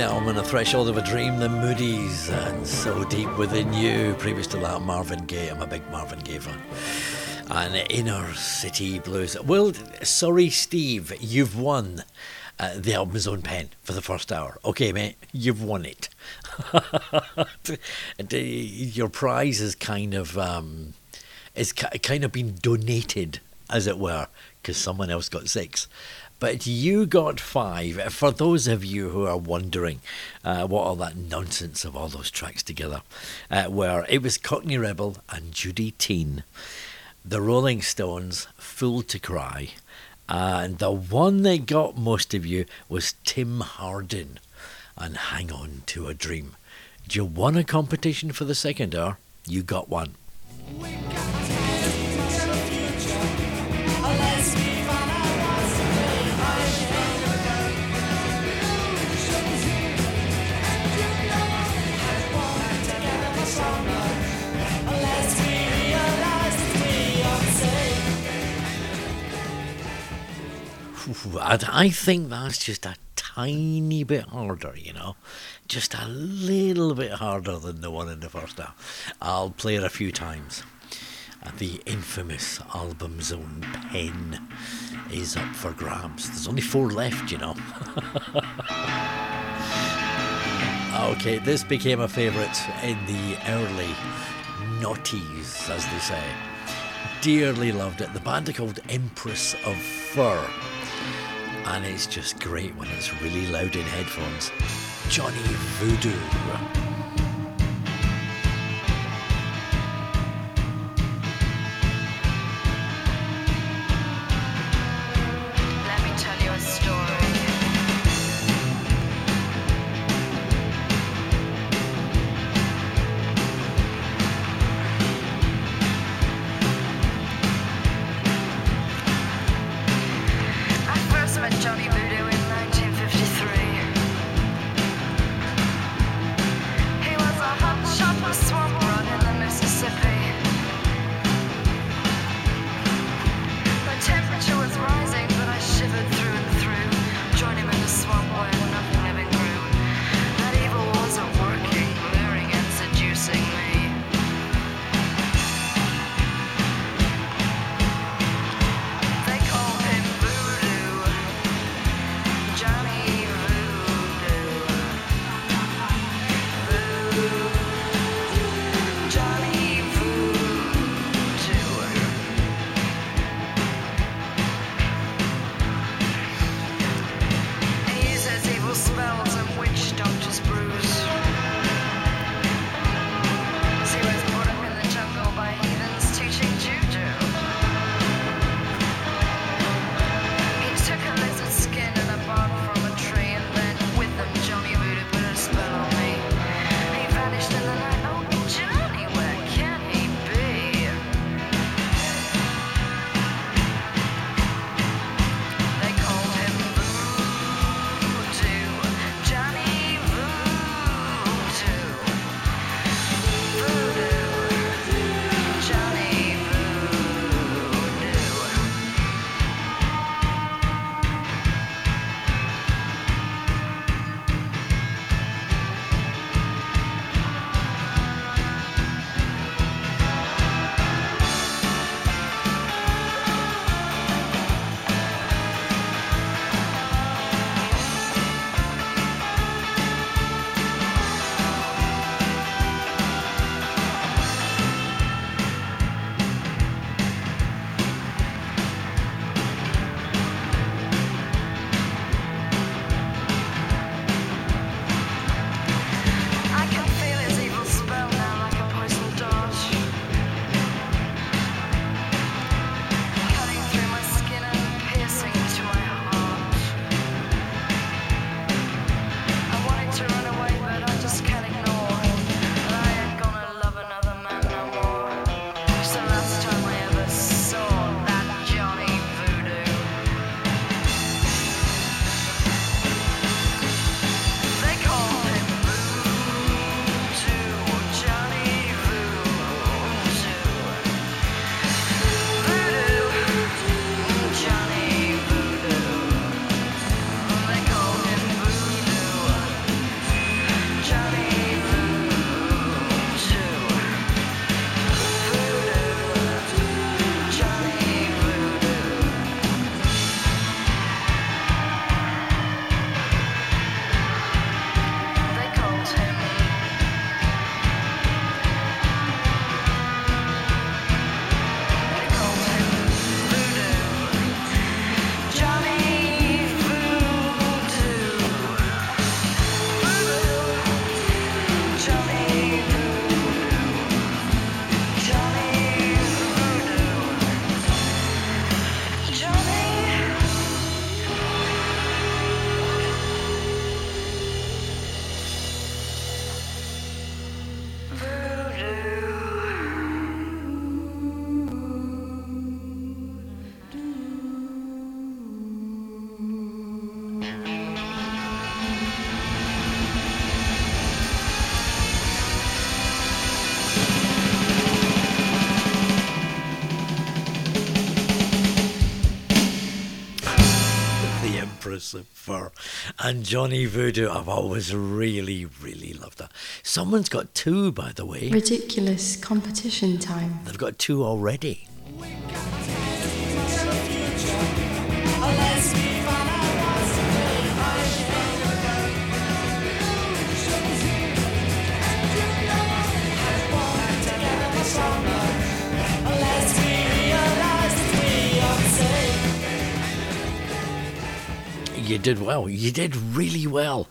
album On the Threshold of a Dream, The Moodies, and So Deep Within You. Previous to that, Marvin Gaye. I'm a big Marvin Gaye fan. And Inner City Blues. Well, sorry, Steve, you've won uh, the Album Zone pen for the first hour. Okay, mate, you've won it. uh, your prize is kind of um, is kind of been donated, as it were, because someone else got six. But you got five. For those of you who are wondering uh, what all that nonsense of all those tracks together uh, were, it was Cockney Rebel and Judy Teen, the Rolling Stones, Fool to Cry, and the one that got most of you was Tim Hardin and Hang On to a Dream. Do you won a competition for the second hour? You got one. Ooh, I think that's just a tiny bit harder, you know, just a little bit harder than the one in the first half. I'll play it a few times. Uh, the infamous Album Zone pen is up for grabs. There's only four left, you know. okay, this became a favourite in the early noughties, as they say. Dearly loved it. The band are called Empress of Fur and it's just great when it's really loud in headphones. Johnny Voodoo. And Johnny Voodoo. I've always really, really loved that. Someone's got two, by the way. Ridiculous competition time. They've got two already. Did well. You did really well.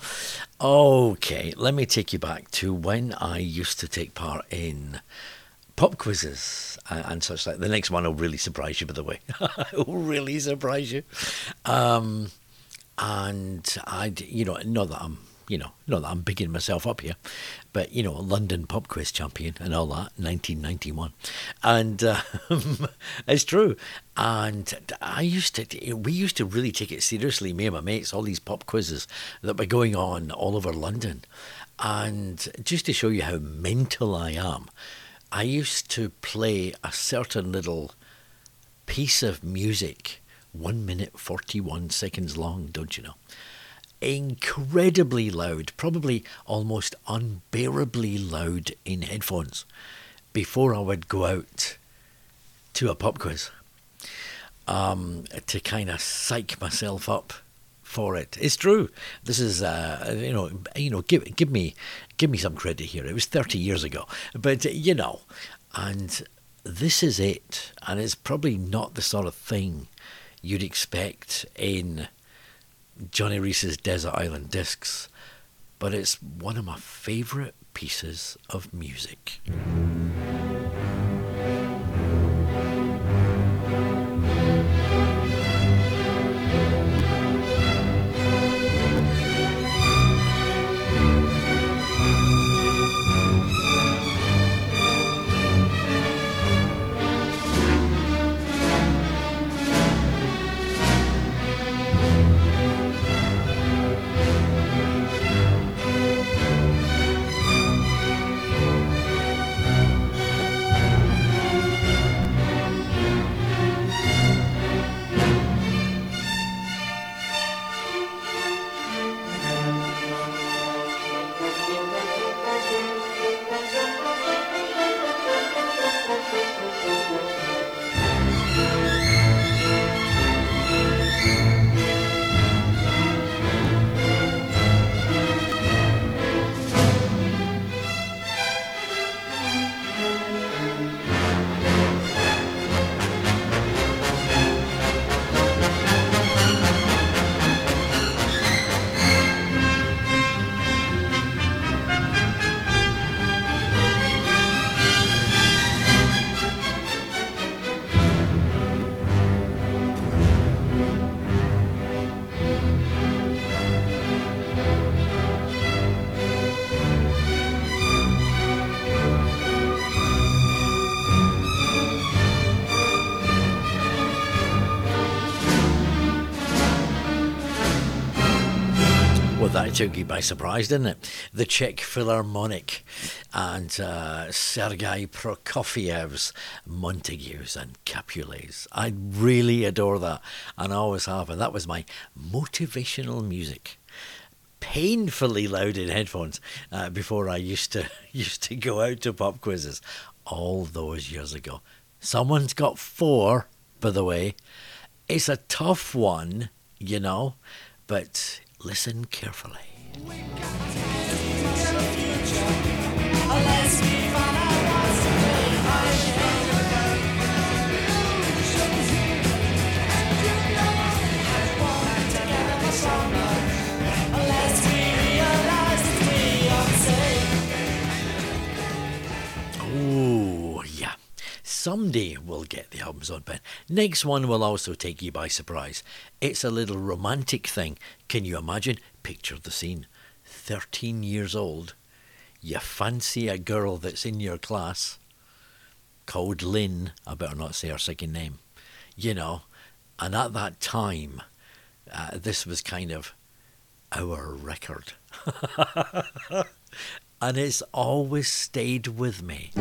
Okay, let me take you back to when I used to take part in pop quizzes and, such like. The next one will really surprise you, by the way. it will really surprise you. Um, and I, you know, not that I'm, you know, not that I'm bigging myself up here, but you know, London pop quiz champion and all that, 1991, and uh, it's true. And I used to, we used to really take it seriously, me and my mates, all these pop quizzes that were going on all over London, and just to show you how mental I am, I used to play a certain little piece of music, one minute forty one seconds long, don't you know? Incredibly loud, probably almost unbearably loud in headphones before I would go out to a pop quiz um, to kind of psych myself up for it. It's true. This is uh, you know you know give give me give me some credit here. It was 30 years ago, but you know, and this is it, and it's probably not the sort of thing you'd expect in Johnny Reece's Desert Island Discs, but it's one of my favourite pieces of music. Took you by surprise, didn't it? The Czech Philharmonic and uh, Sergei Prokofiev's Montagues and Capulets. I really adore that, and I always have, and that was my motivational music. Painfully loud in headphones uh, before I used to used to go out to pop quizzes all those years ago. Someone's got four, by the way. It's a tough one, you know, but listen carefully. Yeah. Someday we'll get the Album Zone pen. Next one will also take you by surprise. It's a little romantic thing. Can you imagine? Picture the scene. 13 years old. You fancy a girl that's in your class called Lynn. I better not say her second name. You know, and at that time, uh, this was kind of our record. and it's always stayed with me.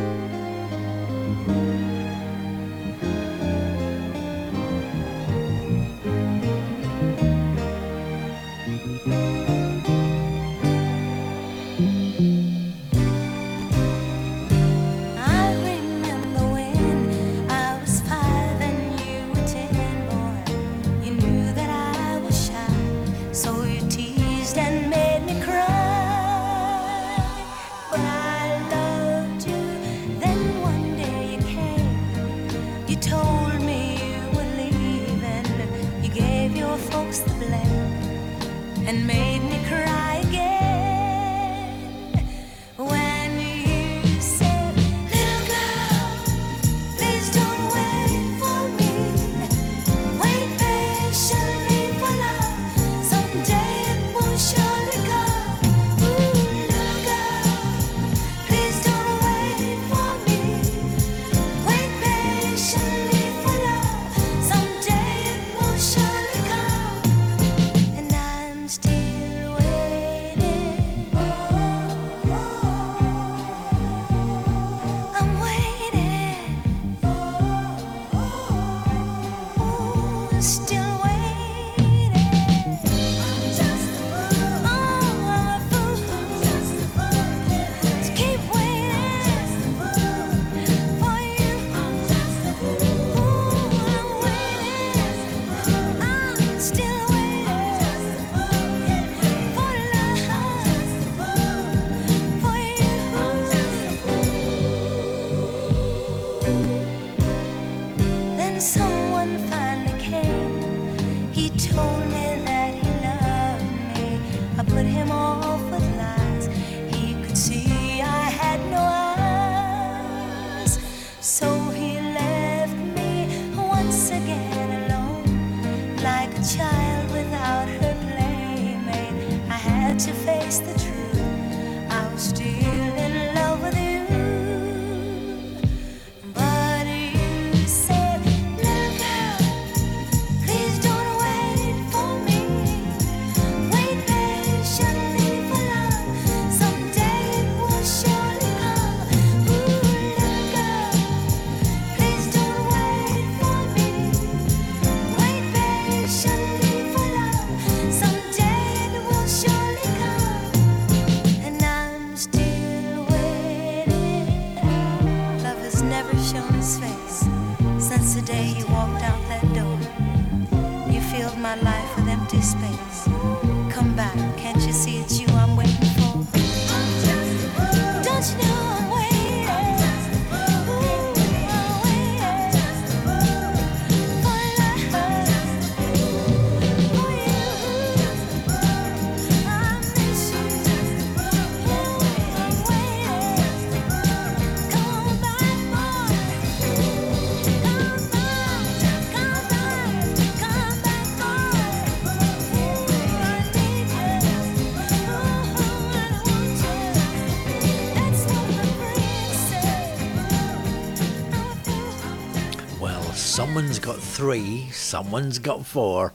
Three, someone's got four.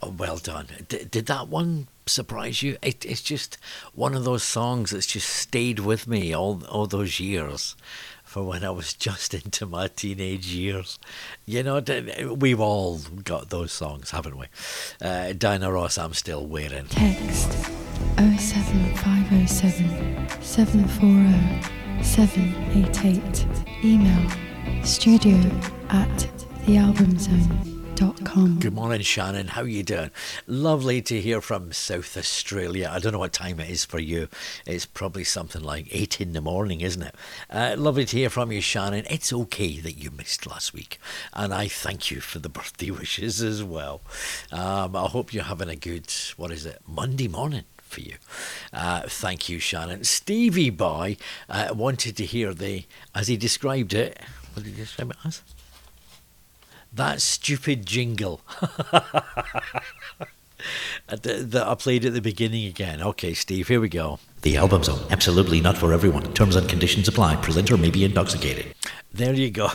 Oh, well done. D- did that one surprise you? It, it's just one of those songs that's just stayed with me all all those years. For when I was just into my teenage years, you know, we've all got those songs, haven't we? Uh, Diana Ross, I'm still wearing. Text 07507 740 788. Email studio at thealbumzone.com. Good morning, Shannon. How you doing? Lovely to hear from South Australia. I don't know what time it is for you. It's probably something like eight in the morning, isn't it? Uh, lovely to hear from you, Shannon. It's okay that you missed last week, and I thank you for the birthday wishes as well. Um, I hope you're having a good what is it Monday morning for you. Uh, thank you, Shannon. Stevie Boy uh, wanted to hear the, as he described it, what did he describe it as? That stupid jingle. that that I played at the beginning again. Okay, Steve, here we go. The Album Zone, absolutely not for everyone. Terms and conditions apply. Presenter may be intoxicated. There you go.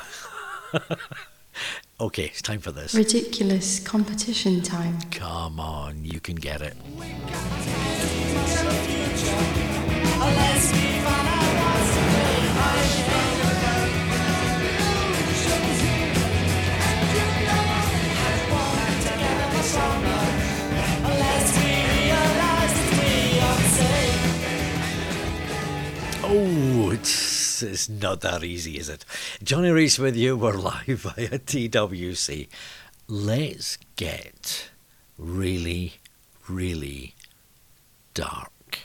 okay, it's time for this. Ridiculous competition time. Come on, you can get it. Oh, it's, it's not that easy, is it? Johnny Reece with you. We're live via TWC. Let's get really, really dark.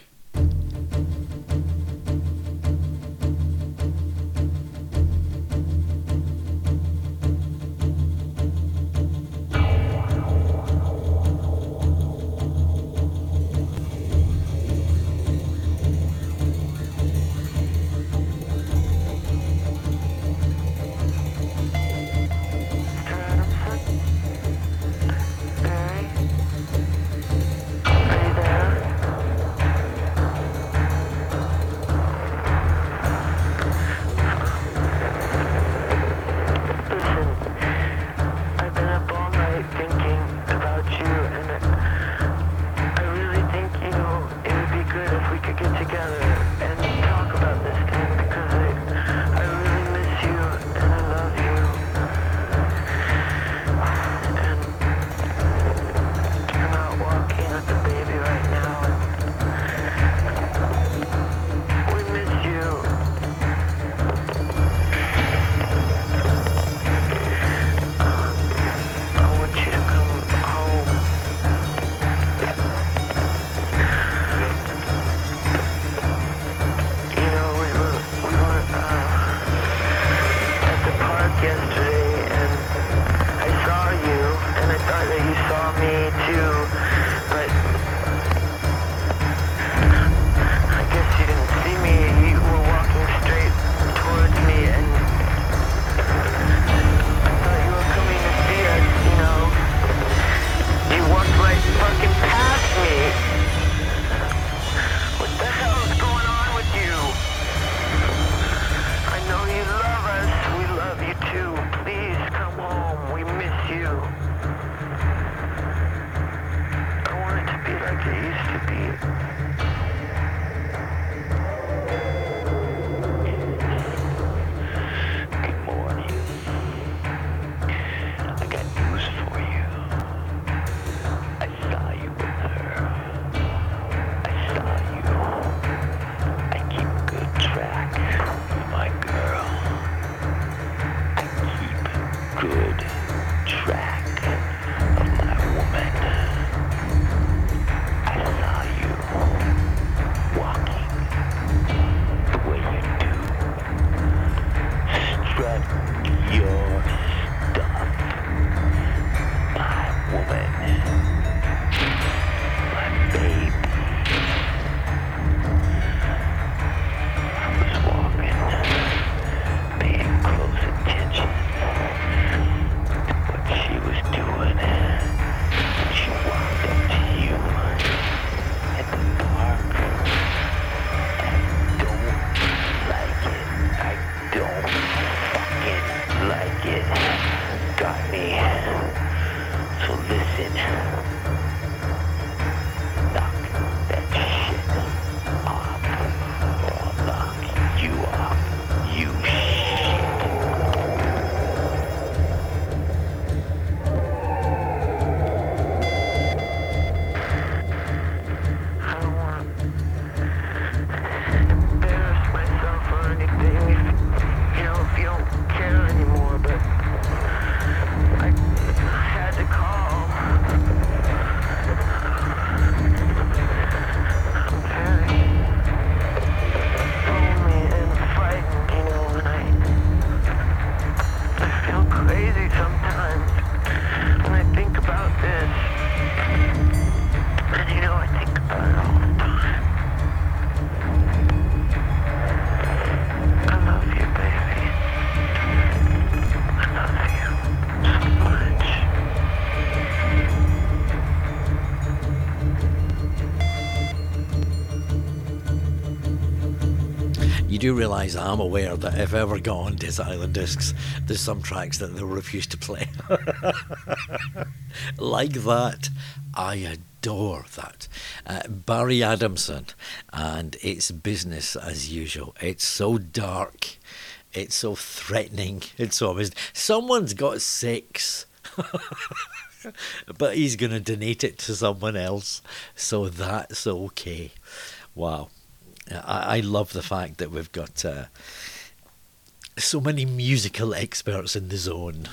Realise I'm aware that if ever got on Desert Island Discs, there's some tracks that they'll refuse to play. like that. I adore that. Uh, Barry Adamson, and it's business as usual. It's so dark. It's so threatening. It's so amazing. Someone's got six. but he's going to donate it to someone else. So that's okay. Wow. I, I love the fact that we've got uh, so many musical experts in the zone.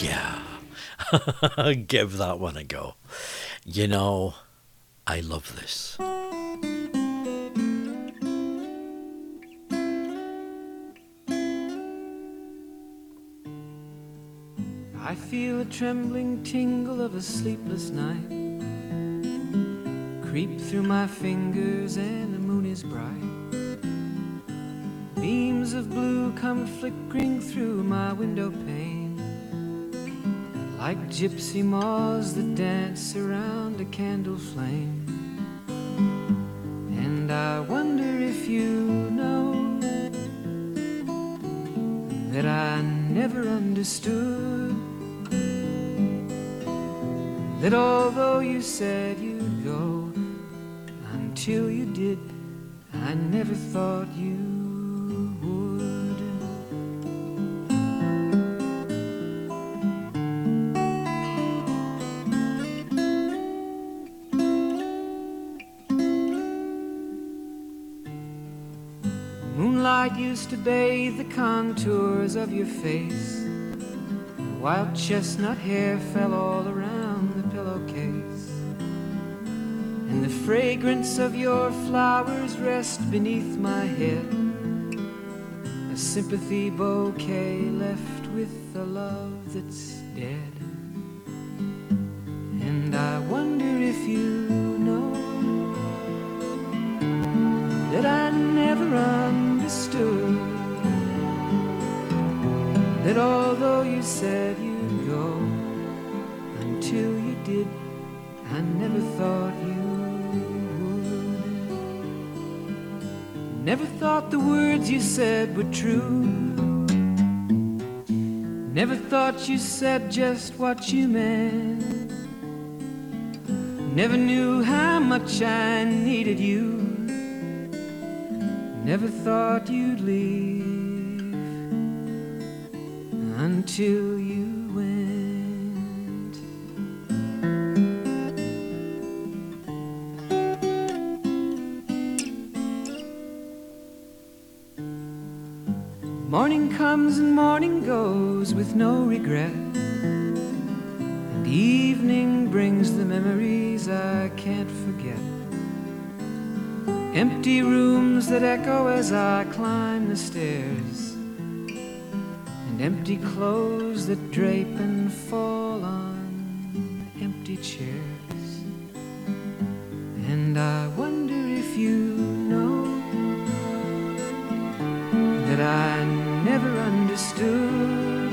Yeah. Give that one a go. You know, I love this. I feel a trembling tingle of a sleepless night creep through my fingers, and the moon is bright. Beams of blue come flickering through my window pane, like gypsy moths that dance around a candle flame. And I wonder if you know that I never understood that although you said you'd go until you did, I never thought you used to bathe the contours of your face. Wild chestnut hair fell all around the pillowcase. And the fragrance of your flowers rest beneath my head. A sympathy bouquet left with a love that's dead. And I wonder if you that I never understood that although you said you'd go until you did, I never thought you would. Never thought the words you said were true. Never thought you said just what you meant. Never knew how much I needed you. Never thought you'd leave until you went. Morning comes and morning goes with no regret. And evening brings the memories I can't forget. Empty rooms that echo as I climb the stairs. And empty clothes that drape and fall on empty chairs. And I wonder if you know that I never understood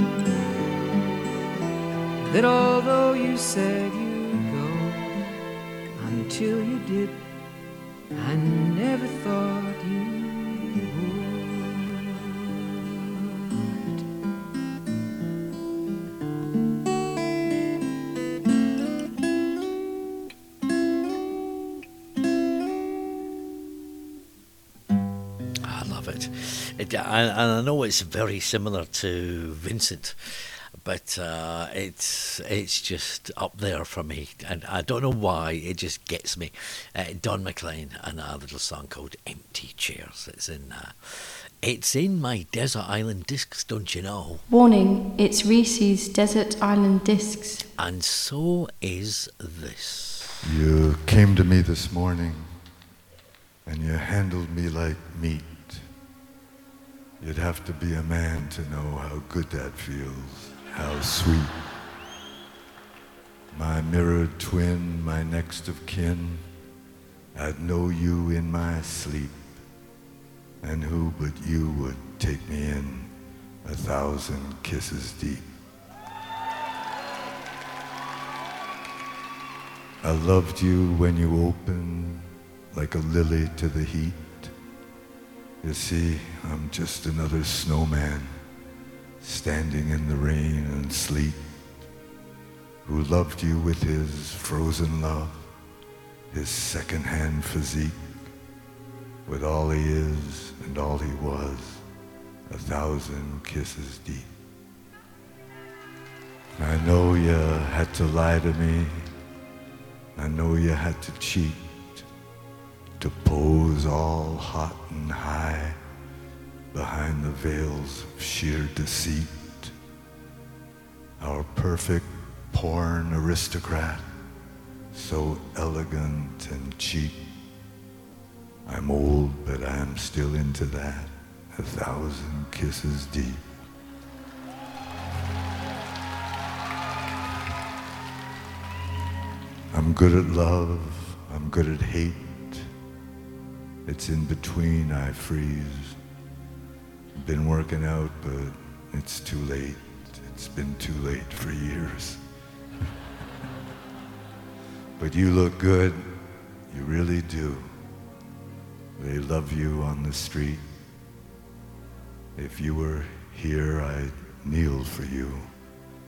that although you said you'd go until you did, I never thought you would. I love it. and I know it's very similar to Vincent, but uh, it's it's just up there for me, and I don't know why. It just gets me. Uh, Don McLean and a little song called "Empty Chairs." It's in uh, it's in my Desert Island discs, don't you know? Warning, it's Reece's Desert Island Discs. And so is this. You came to me this morning and you handled me like meat. You'd have to be a man to know how good that feels, how sweet. My mirrored twin, my next of kin, I'd know you in my sleep, and who but you would take me in a thousand kisses deep. I loved you when you opened like a lily to the heat. You see, I'm just another snowman standing in the rain and sleet who loved you with his frozen love, his second-hand physique, with all he is and all he was, a thousand kisses deep. I know you had to lie to me. I know you had to cheat to pose all hot and high behind the veils of sheer deceit. Our perfect porn aristocrat, so elegant and cheap. I'm old, but I'm still into that, a thousand kisses deep. I'm good at love, I'm good at hate. It's in between I freeze. Been working out, but it's too late. It's been too late for years. but you look good, you really do. They love you on the street. If you were here, I'd kneel for you,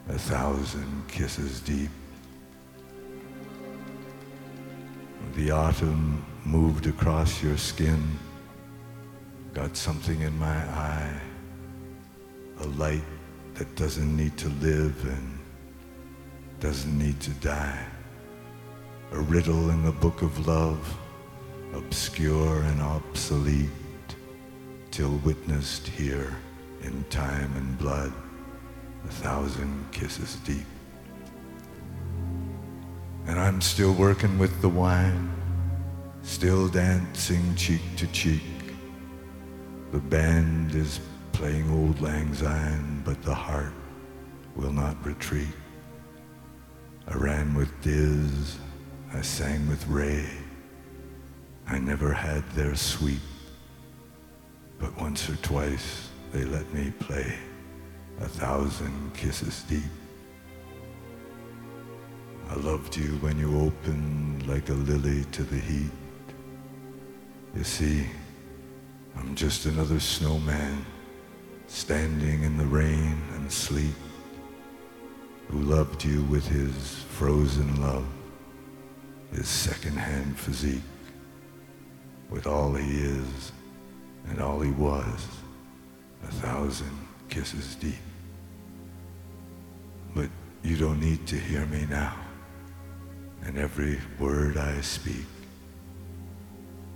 a thousand kisses deep. The autumn moved across your skin, got something in my eye, a light that doesn't need to live and doesn't need to die, a riddle in the book of love, obscure and obsolete, till witnessed here in time and blood, a thousand kisses deep. And I'm still working with the wine, still dancing cheek to cheek. The band is playing auld lang syne, but the heart will not retreat. I ran with Diz, I sang with Ray. I never had their sweep, but once or twice they let me play a thousand kisses deep. I loved you when you opened like a lily to the heat. You see, I'm just another snowman standing in the rain and sleet who loved you with his frozen love, his second-hand physique, with all he is and all he was, a thousand kisses deep. But you don't need to hear me now and every word I speak,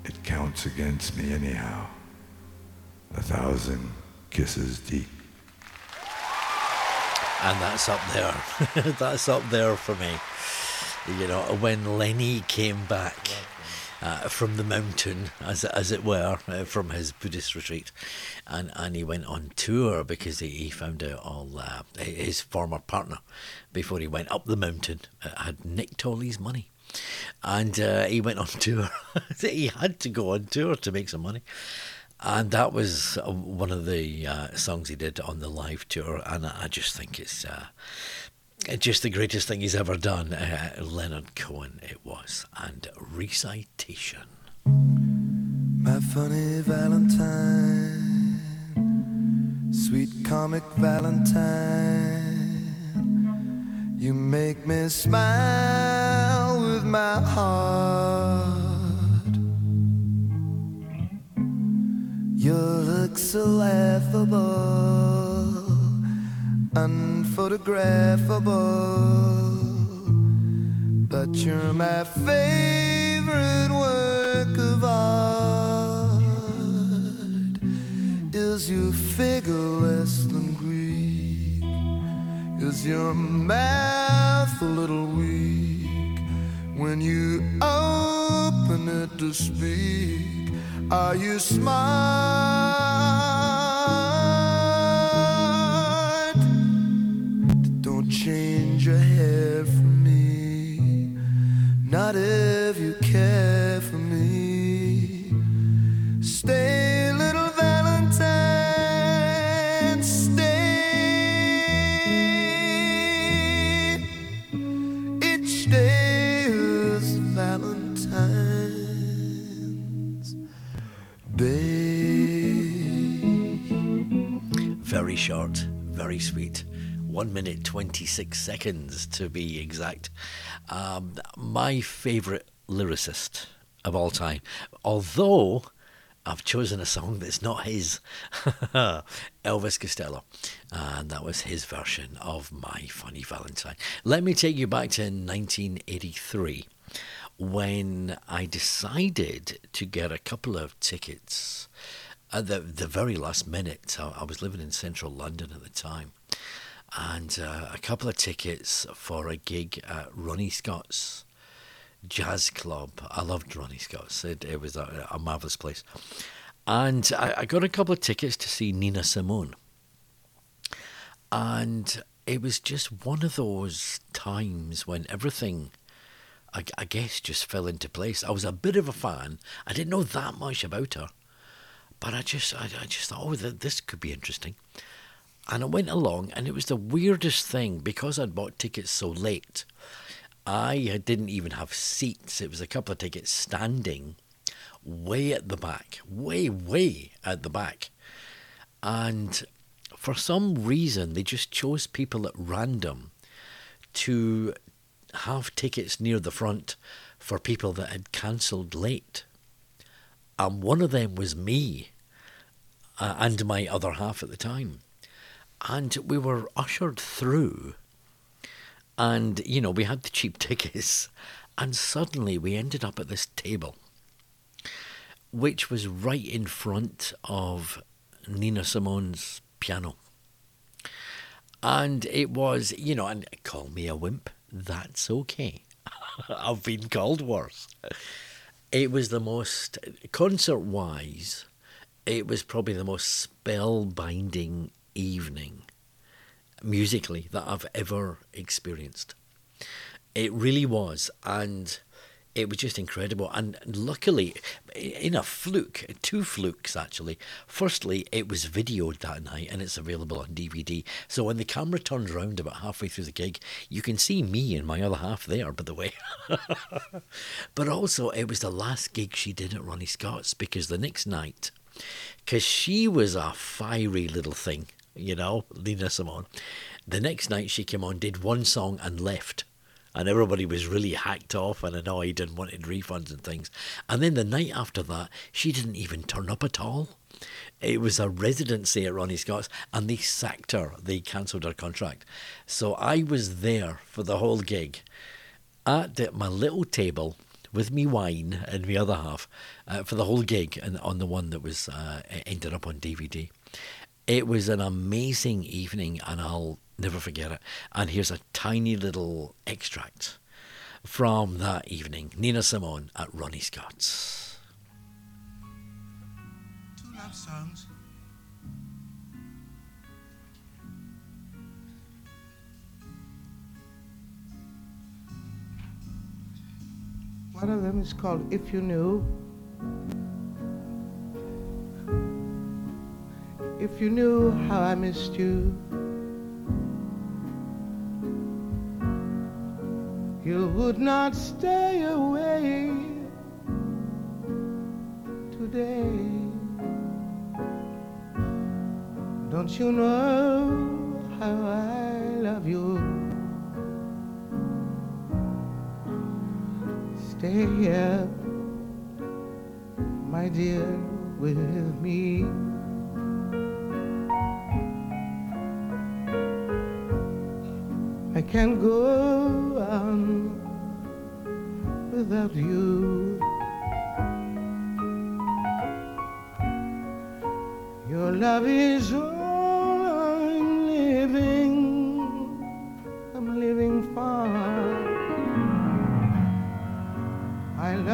it counts against me anyhow. A thousand kisses deep. And that's up there. that's up there for me. You know, when Lenny came back uh, from the mountain, as as it were, uh, from his Buddhist retreat, and, and he went on tour because he, he found out all uh, his former partner before he went up the mountain uh, had nicked all his money. And uh, he went on tour. he had to go on tour to make some money. And that was uh, one of the uh, songs he did on the live tour. And I just think it's uh, just the greatest thing he's ever done. Uh, Leonard Cohen, it was. And Recitation. My funny Valentine, sweet comic Valentine, you make me smile with my heart. You look so laughable, unphotographable, but you're my favorite work of art. Is your figure less than Greek? Is your mouth a little weak when you open it to speak? Are you smart? Don't change your hair for me. Not if you care for me. Stay. Very short, very sweet. One minute, 26 seconds to be exact. Um, my favourite lyricist of all time. Although I've chosen a song that's not his Elvis Costello. And that was his version of My Funny Valentine. Let me take you back to 1983 when I decided to get a couple of tickets at the, the very last minute. I, I was living in central London at the time. And uh, a couple of tickets for a gig at Ronnie Scott's jazz club. I loved Ronnie Scott's. It, it was a, a marvelous place. And I, I got a couple of tickets to see Nina Simone. And it was just one of those times when everything, I, I guess, just fell into place. I was a bit of a fan. I didn't know that much about her. But I just, I, I just thought, oh, th- this could be interesting. And I went along, and it was the weirdest thing because I'd bought tickets so late. I didn't even have seats. It was a couple of tickets standing way at the back, way, way at the back. And for some reason, they just chose people at random to have tickets near the front for people that had cancelled late. And one of them was me uh, and my other half at the time. And we were ushered through and, you know, we had the cheap tickets. And suddenly we ended up at this table, which was right in front of Nina Simone's piano. And it was, you know, and call me a wimp, that's okay. I've been called worse. It was the most, concert wise, it was probably the most spellbinding evening musically that I've ever experienced. It really was, and it was just incredible. And luckily, in a fluke, two flukes actually. Firstly, it was videoed that night and it's available on DVD. So when the camera turns around about halfway through the gig, you can see me and my other half there, by the way. but also, it was the last gig she did at Ronnie Scott's because the next night, because she was a fiery little thing you know, Nina Simone. The next night she came on, did one song and left. And everybody was really hacked off and annoyed and wanted refunds and things. And then the night after that, she didn't even turn up at all. It was a residency at Ronnie Scott's and they sacked her. They cancelled her contract. So I was there for the whole gig at my little table with me wine and the other half uh, for the whole gig and on the one that was uh, ended up on DVD. It was an amazing evening, and I'll never forget it. And here's a tiny little extract from that evening Nina Simone at Ronnie Scott's. Two love songs. One of them is called If You Knew. If you knew how I missed you, you would not stay away today. Don't you know how I love you? Stay here, my dear, with me. I can't go on without you. Your love is all I'm living.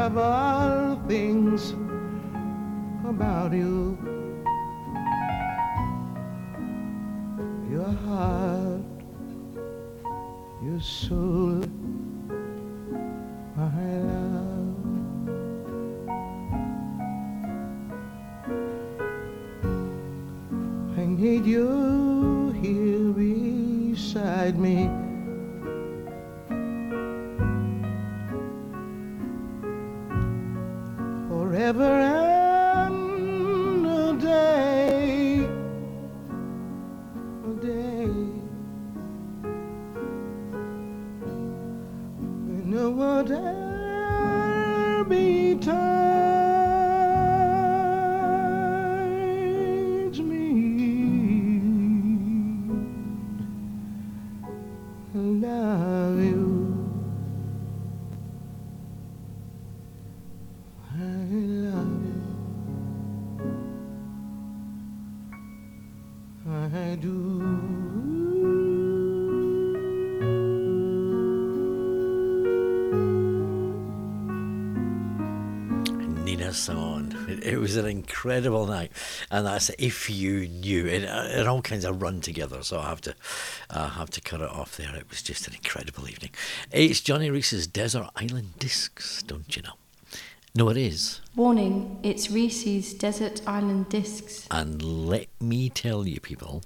All things about you. Your heart your soul, was an incredible night, and that's if you knew. It, it all kinds of run together, so I have to, I have to cut it off there. It was just an incredible evening. It's Johnny Reece's Desert Island Discs, don't you know? No, it is. Warning, it's Reece's Desert Island Discs. And let me tell you, people,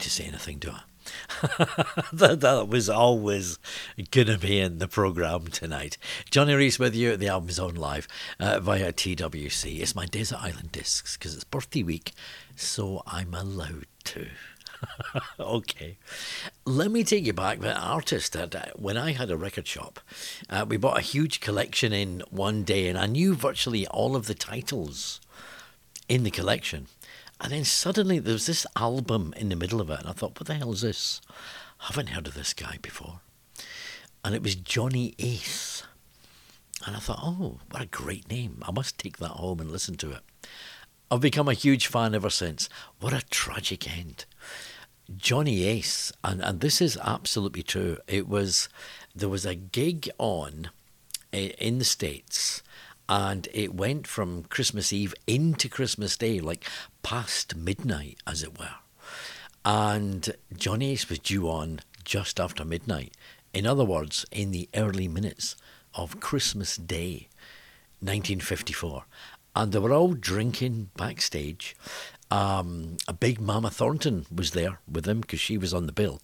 need to say anything, do I? that, that was always going to be in the programme tonight. Johnny Reece with you at the Album Zone live uh, via TWC. It's my Desert Island Discs because it's birthday week, so I'm allowed to. okay. Let me take you back. The artist that uh, when I had a record shop, uh, we bought a huge collection in one day, and I knew virtually all of the titles in the collection. And then suddenly there was this album in the middle of it, and I thought, what the hell is this? I haven't heard of this guy before. And it was Johnny Ace. And I thought, oh, what a great name. I must take that home and listen to it. I've become a huge fan ever since. What a tragic end. Johnny Ace, and, and this is absolutely true. It was there was a gig on in the States and it went from Christmas Eve into Christmas Day, like past midnight, as it were. And Johnny Ace was due on just after midnight. In other words, in the early minutes of Christmas Day, 1954. And they were all drinking backstage. Um, a big Mama Thornton was there with them because she was on the bill.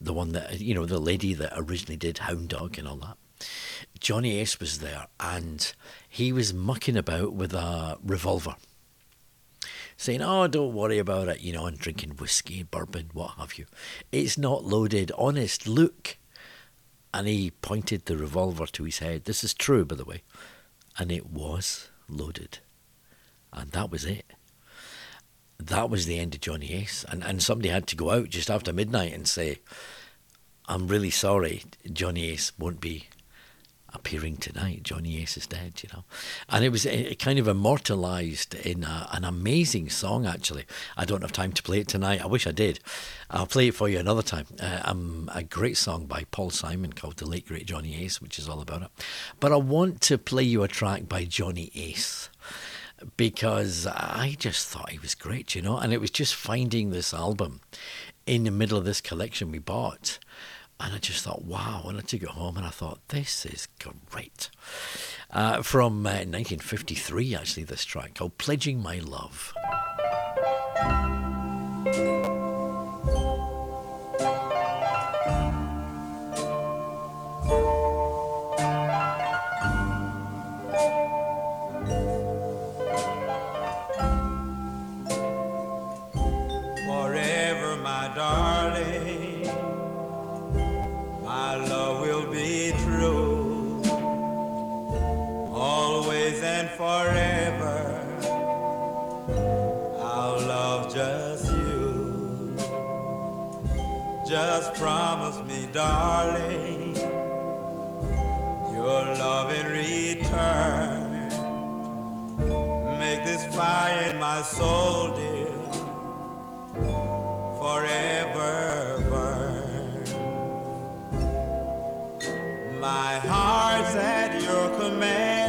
The one that, you know, the lady that originally did Hound Dog and all that. Johnny Ace was there and he was mucking about with a revolver, saying, Oh, don't worry about it, you know, and drinking whiskey, bourbon, what have you. It's not loaded. Honest, look. And he pointed the revolver to his head. This is true, by the way. And it was loaded. And that was it. That was the end of Johnny Ace. And, and somebody had to go out just after midnight and say, I'm really sorry, Johnny Ace won't be appearing tonight. Johnny Ace is dead, you know. And it was uh, kind of immortalised in a, an amazing song, actually. I don't have time to play it tonight. I wish I did. I'll play it for you another time. Uh, um, a great song by Paul Simon called The Late Great Johnny Ace, which is all about it. But I want to play you a track by Johnny Ace because I just thought he was great, you know. And it was just finding this album in the middle of this collection we bought. And I just thought, wow. And I took it home and I thought, this is great. Uh, from uh, 1953, actually, this track called Pledging My Love. Forever. I'll love just you. Just promise me, darling, your love in return. Make this fire in my soul, dear forever burn. My heart's at your command,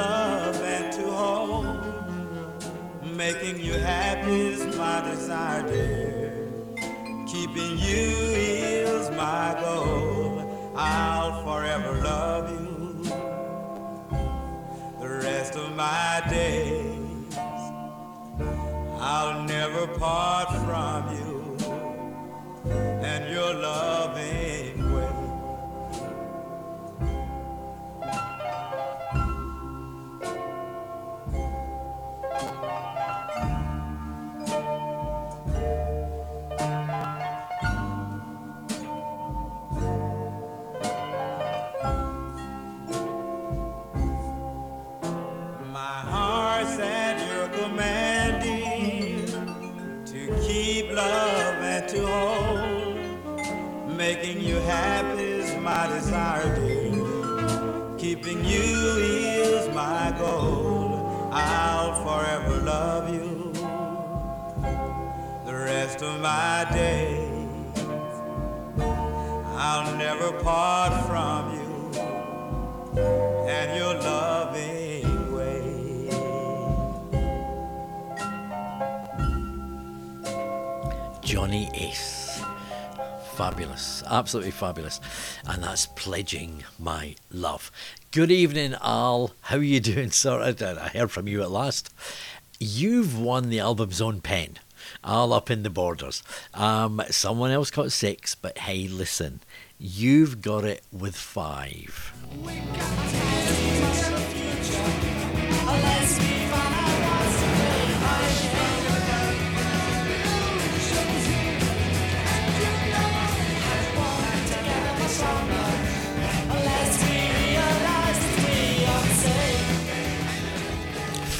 love and to hold. Making you happy is my desire, dear. Keeping you is my goal. I'll forever love you the rest of my days. I'll never part from you and your loving my days. I'll never part from you and your loving way. Johnny Ace. Fabulous, absolutely fabulous. And that's pledging my love. Good evening, Al. How are you doing, sir? I heard from you at last. You've won the Album Zone pen. All up in the borders. Um, someone else got six, but hey, listen, you've got it with five.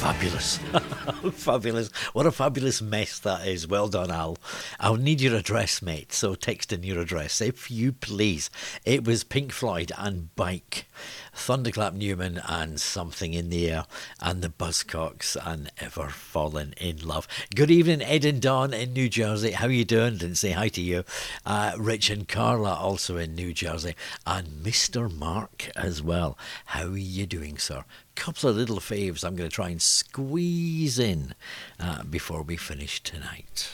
Fabulous. fabulous. What a fabulous mess that is. Well done, Al. I'll need your address, mate, so text in your address, if you please. It was Pink Floyd and Bike, Thunderclap Newman and Something in the Air, and the Buzzcocks and Ever Fallen in Love. Good evening, Ed and Don in New Jersey. How you doing? Didn't say hi to you. Uh, Rich and Carla also in New Jersey, and Mr. Mark as well. How are you doing, sir? couple of little faves I'm going to try and squeeze in uh, before we finish tonight.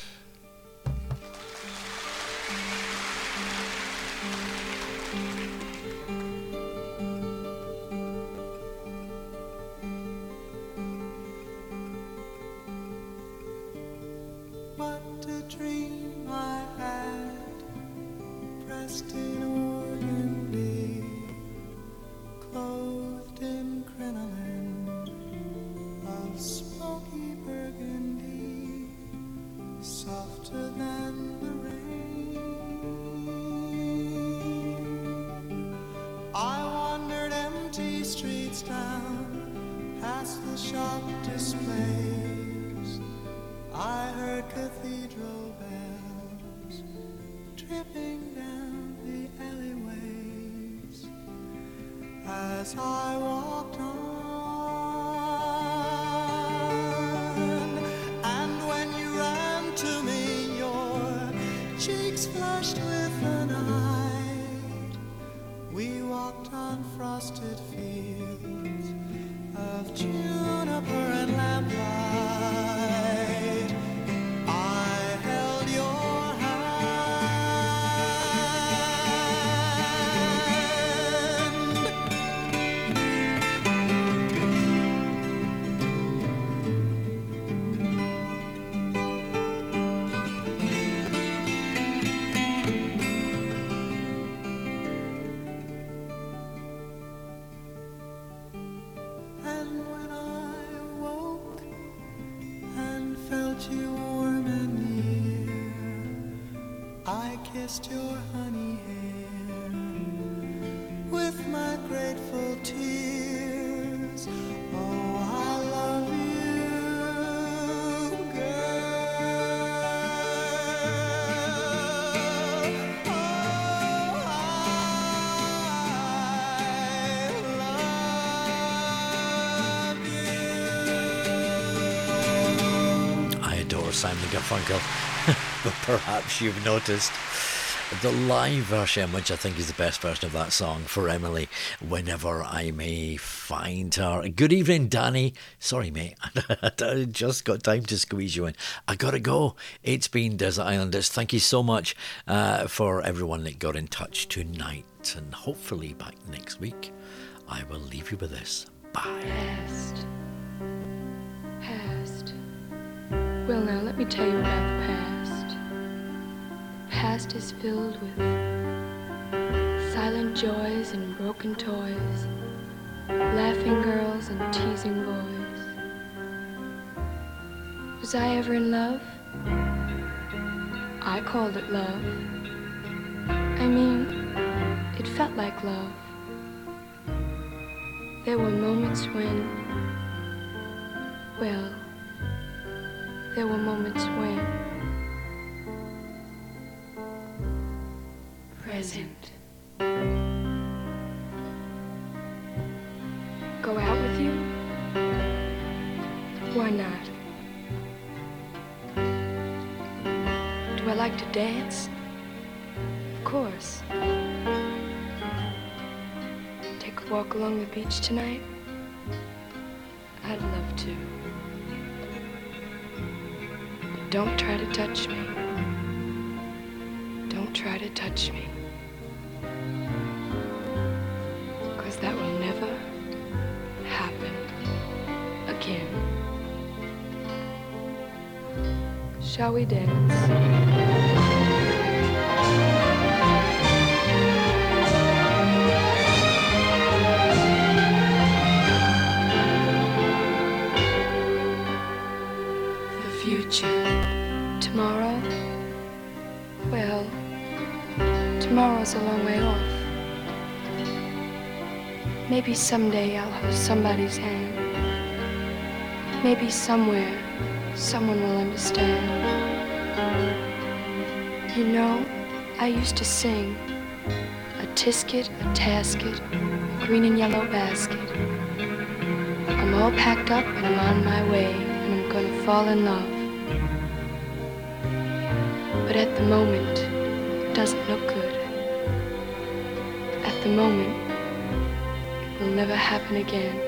I wandered empty streets town Past the shop displays. I heard cathedral bells dripping down as I walked on. And when you ran to me, your cheeks flushed with the night. We walked on frosted fields of juniper and lamplight. Kissed your honey hair with my grateful tears. Oh, I love you, girl. Oh, I adore Simon Garfunkel, but perhaps you've noticed the live version, which I think is the best version of that song for Emily, whenever I may find her. Good evening, Danny. Sorry, mate. I just got time to squeeze you in. I gotta go. It's been Desert Islanders. Thank you so much uh, for everyone that got in touch tonight, and hopefully back next week. I will leave you with this. Bye. Past. Past. Well, now, let me tell you about the past. Past is filled with silent joys and broken toys, laughing girls and teasing boys. Was I ever in love? I called it love. I mean, it felt like love. There were moments when, well, there were moments when. Present. Go out with you? Why not? Do I like to dance? Of course. Take a walk along the beach tonight? I'd love to. But don't try to touch me. Don't try to touch me. Shall we dance? The future. Tomorrow? Well, tomorrow's a long way off. Maybe someday I'll hold somebody's hand. Maybe somewhere someone will understand. You know, I used to sing a tisket, a tasket, a green and yellow basket. I'm all packed up and I'm on my way and I'm gonna fall in love. But at the moment, it doesn't look good. At the moment, it will never happen again.